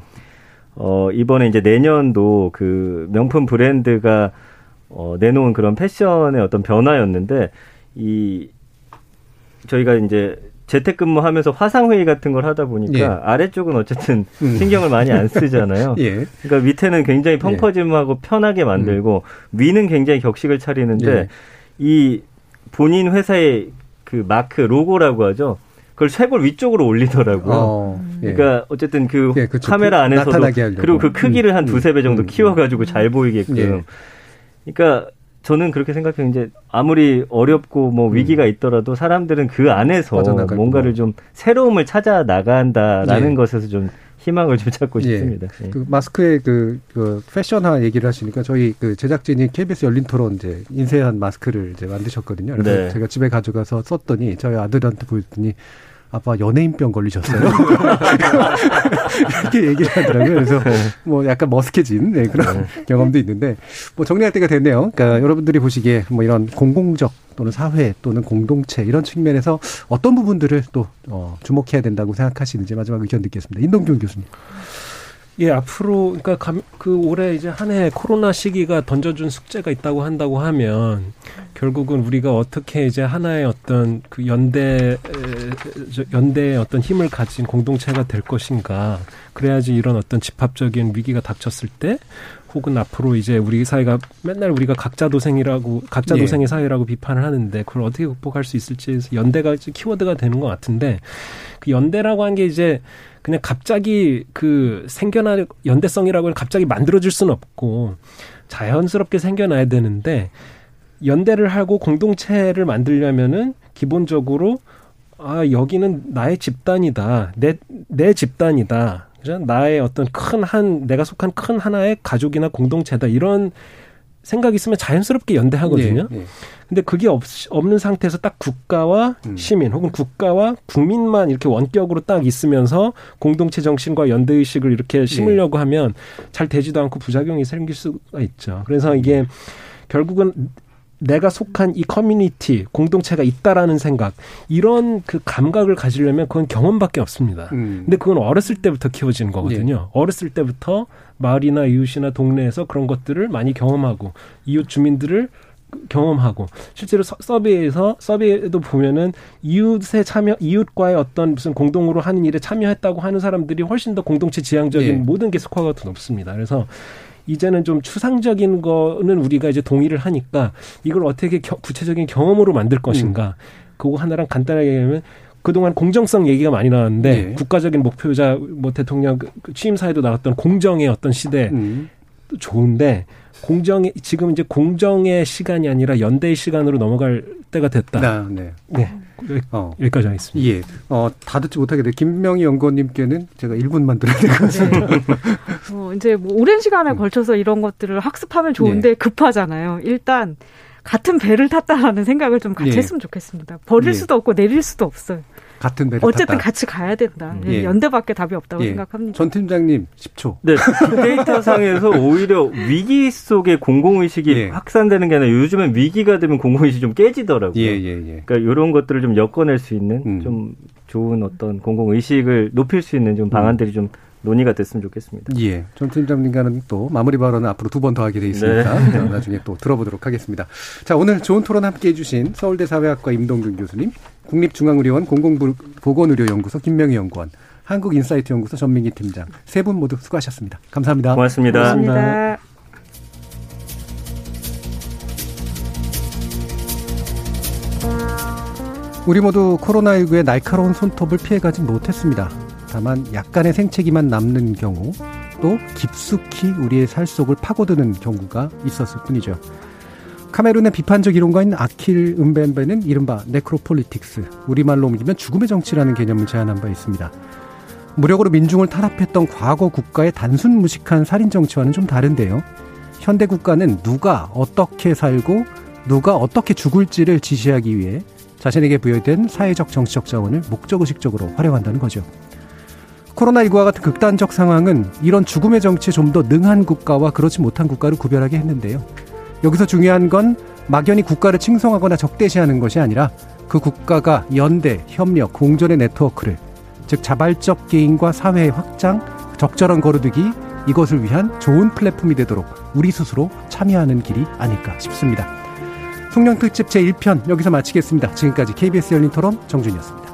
어 이번에 이제 내년도 그 명품 브랜드가 어 내놓은 그런 패션의 어떤 변화였는데 이 저희가 이제 재택근무하면서 화상회의 같은 걸 하다 보니까 예. 아래쪽은 어쨌든 음. 신경을 많이 안 쓰잖아요. *laughs* 예. 그러니까 밑에는 굉장히 펑퍼짐하고 예. 편하게 만들고 음. 위는 굉장히 격식을 차리는데 예. 이 본인 회사의 그 마크 로고라고 하죠. 그걸 쇄골 위쪽으로 올리더라고요. 어, 예. 그러니까 어쨌든 그 예, 카메라 안에서도 그리고 그 크기를 한 음, 두세 배 정도 음, 키워가지고 잘 보이게끔. 예. 그러니까 저는 그렇게 생각해요. 이제 아무리 어렵고 뭐 음. 위기가 있더라도 사람들은 그 안에서 뭔가를 좀 새로움을 찾아 나간다라는 예. 것에서 좀 희망을 좀 찾고 예. 싶습니다. 예. 그 마스크의 그, 그 패션화 얘기를 하시니까 저희 그 제작진이 KBS 열린 토론 이제 인쇄한 마스크를 이제 만드셨거든요. 그래서 네. 제가 집에 가져가서 썼더니 저희 아들한테 보였더니 아빠 연예인병 걸리셨어요. 이렇게 얘기를 하더라고요. 그래서 네. 뭐 약간 머쓱해진 네, 그런 네. 경험도 있는데 뭐 정리할 때가 됐네요. 그러니까 여러분들이 보시기에 뭐 이런 공공적 또는 사회 또는 공동체 이런 측면에서 어떤 부분들을 또 어, 주목해야 된다고 생각하시는지 마지막 의견 듣겠습니다. 인동균 교수님. 예, 앞으로 그러니까 감, 그 올해 이제 한 해 코로나 시기가 던져준 숙제가 있다고 한다고 하면 결국은 우리가 어떻게 이제 하나의 어떤 그 연대 연대의 어떤 힘을 가진 공동체가 될 것인가 그래야지 이런 어떤 집합적인 위기가 닥쳤을 때 혹은 앞으로 이제 우리 사회가 맨날 우리가 각자 도생이라고 각자 예. 도생의 사회라고 비판을 하는데 그걸 어떻게 극복할 수 있을지 연대가 키워드가 되는 것 같은데 그 연대라고 한 게 이제 그냥 갑자기 그 생겨나 연대성이라고 갑자기 만들어질 수는 없고 자연스럽게 생겨나야 되는데 연대를 하고 공동체를 만들려면은 기본적으로 아 여기는 나의 집단이다. 내 내 집단이다. 그죠? 나의 어떤 큰 한 내가 속한 큰 하나의 가족이나 공동체다. 이런 생각이 있으면 자연스럽게 연대하거든요. 네, 네. 근데 그게 없, 없는 상태에서 딱 국가와 음. 시민 혹은 국가와 국민만 이렇게 원격으로 딱 있으면서 공동체 정신과 연대 의식을 이렇게 심으려고 네. 하면 잘 되지도 않고 부작용이 생길 수가 있죠. 그래서 이게 결국은 내가 속한 이 커뮤니티 공동체가 있다라는 생각 이런 그 감각을 가지려면 그건 경험밖에 없습니다. 음. 근데 그건 어렸을 때부터 키워지는 거거든요. 예. 어렸을 때부터 마을이나 이웃이나 동네에서 그런 것들을 많이 경험하고 이웃 주민들을 경험하고 실제로 survey에서 survey에도 보면은 이웃의 참여 이웃과의 어떤 무슨 공동으로 하는 일에 참여했다고 하는 사람들이 훨씬 더 공동체 지향적인 예. 모든 게 스코어가 더 높습니다. 그래서 이제는 좀 추상적인 거는 우리가 이제 동의를 하니까 이걸 어떻게 겨, 구체적인 경험으로 만들 것인가. 음. 그거 하나랑 간단하게 얘기하면 그동안 공정성 얘기가 많이 나왔는데 네. 국가적인 목표자 뭐 대통령 그, 그 취임사에도 나왔던 공정의 어떤 시대 음. 좋은데 공정의 지금 이제 공정의 시간이 아니라 연대의 시간으로 넘어갈 때가 됐다. 아, 네. 네. 어. 여기까지 하겠습니다. 예. 어, 다 듣지 못하게 돼. 김명희 연구원님께는 제가 1분만 들어야 될 것 같습니다. 어, 이제 뭐 오랜 시간에 음. 걸쳐서 이런 것들을 학습하면 좋은데 네. 급하잖아요. 일단 같은 배를 탔다라는 생각을 좀 같이 예. 했으면 좋겠습니다. 버릴 예. 수도 없고 내릴 수도 없어요. 같은 배를 어쨌든 탔다. 같이 가야 된다. 음. 예. 연대밖에 답이 없다고 예. 생각합니다. 전 팀장님 10초. 네. 데이터 상에서 오히려 위기 속에 공공의식이 예. 확산되는 게 아니라 요즘엔 위기가 되면 공공의식이 좀 깨지더라고요. 예, 예, 예. 그러니까 이런 것들을 좀 엮어낼 수 있는 음. 좀 좋은 어떤 공공의식을 높일 수 있는 좀 방안들이 음. 좀 논의가 됐으면 좋겠습니다. 예. 전 팀장님과는 또 마무리 발언은 앞으로 두 번 더 하게 돼 있으니까 네. *laughs* 나중에 또 들어보도록 하겠습니다. 자, 오늘 좋은 토론 함께 해주신 서울대 사회학과 임동균 교수님, 국립중앙의료원 공공보건의료연구소 김명희 연구원, 한국인사이트 연구소 전민기 팀장 세 분 모두 수고하셨습니다. 감사합니다. 고맙습니다. 고맙습니다. 우리 모두 코로나19의 날카로운 손톱을 피해가지 못했습니다. 다만 약간의 생채기만 남는 경우 또 깊숙이 우리의 살 속을 파고드는 경우가 있었을 뿐이죠. 카메룬의 비판적 이론가인 아킬 은벤베는 이른바 네크로폴리틱스, 우리말로 옮기면 죽음의 정치라는 개념을 제안한 바 있습니다. 무력으로 민중을 탄압했던 과거 국가의 단순 무식한 살인 정치와는 좀 다른데요. 현대 국가는 누가 어떻게 살고 누가 어떻게 죽을지를 지시하기 위해 자신에게 부여된 사회적 정치적 자원을 목적의식적으로 활용한다는 거죠. 코로나19와 같은 극단적 상황은 이런 죽음의 정치에 좀 더 능한 국가와 그렇지 못한 국가를 구별하게 했는데요. 여기서 중요한 건 막연히 국가를 칭송하거나 적대시하는 것이 아니라 그 국가가 연대, 협력, 공존의 네트워크를 즉 자발적 개인과 사회의 확장, 적절한 거르두기 이것을 위한 좋은 플랫폼이 되도록 우리 스스로 참여하는 길이 아닐까 싶습니다. 송년 특집 제1편 여기서 마치겠습니다. 지금까지 KBS 열린 토론 정준이었습니다.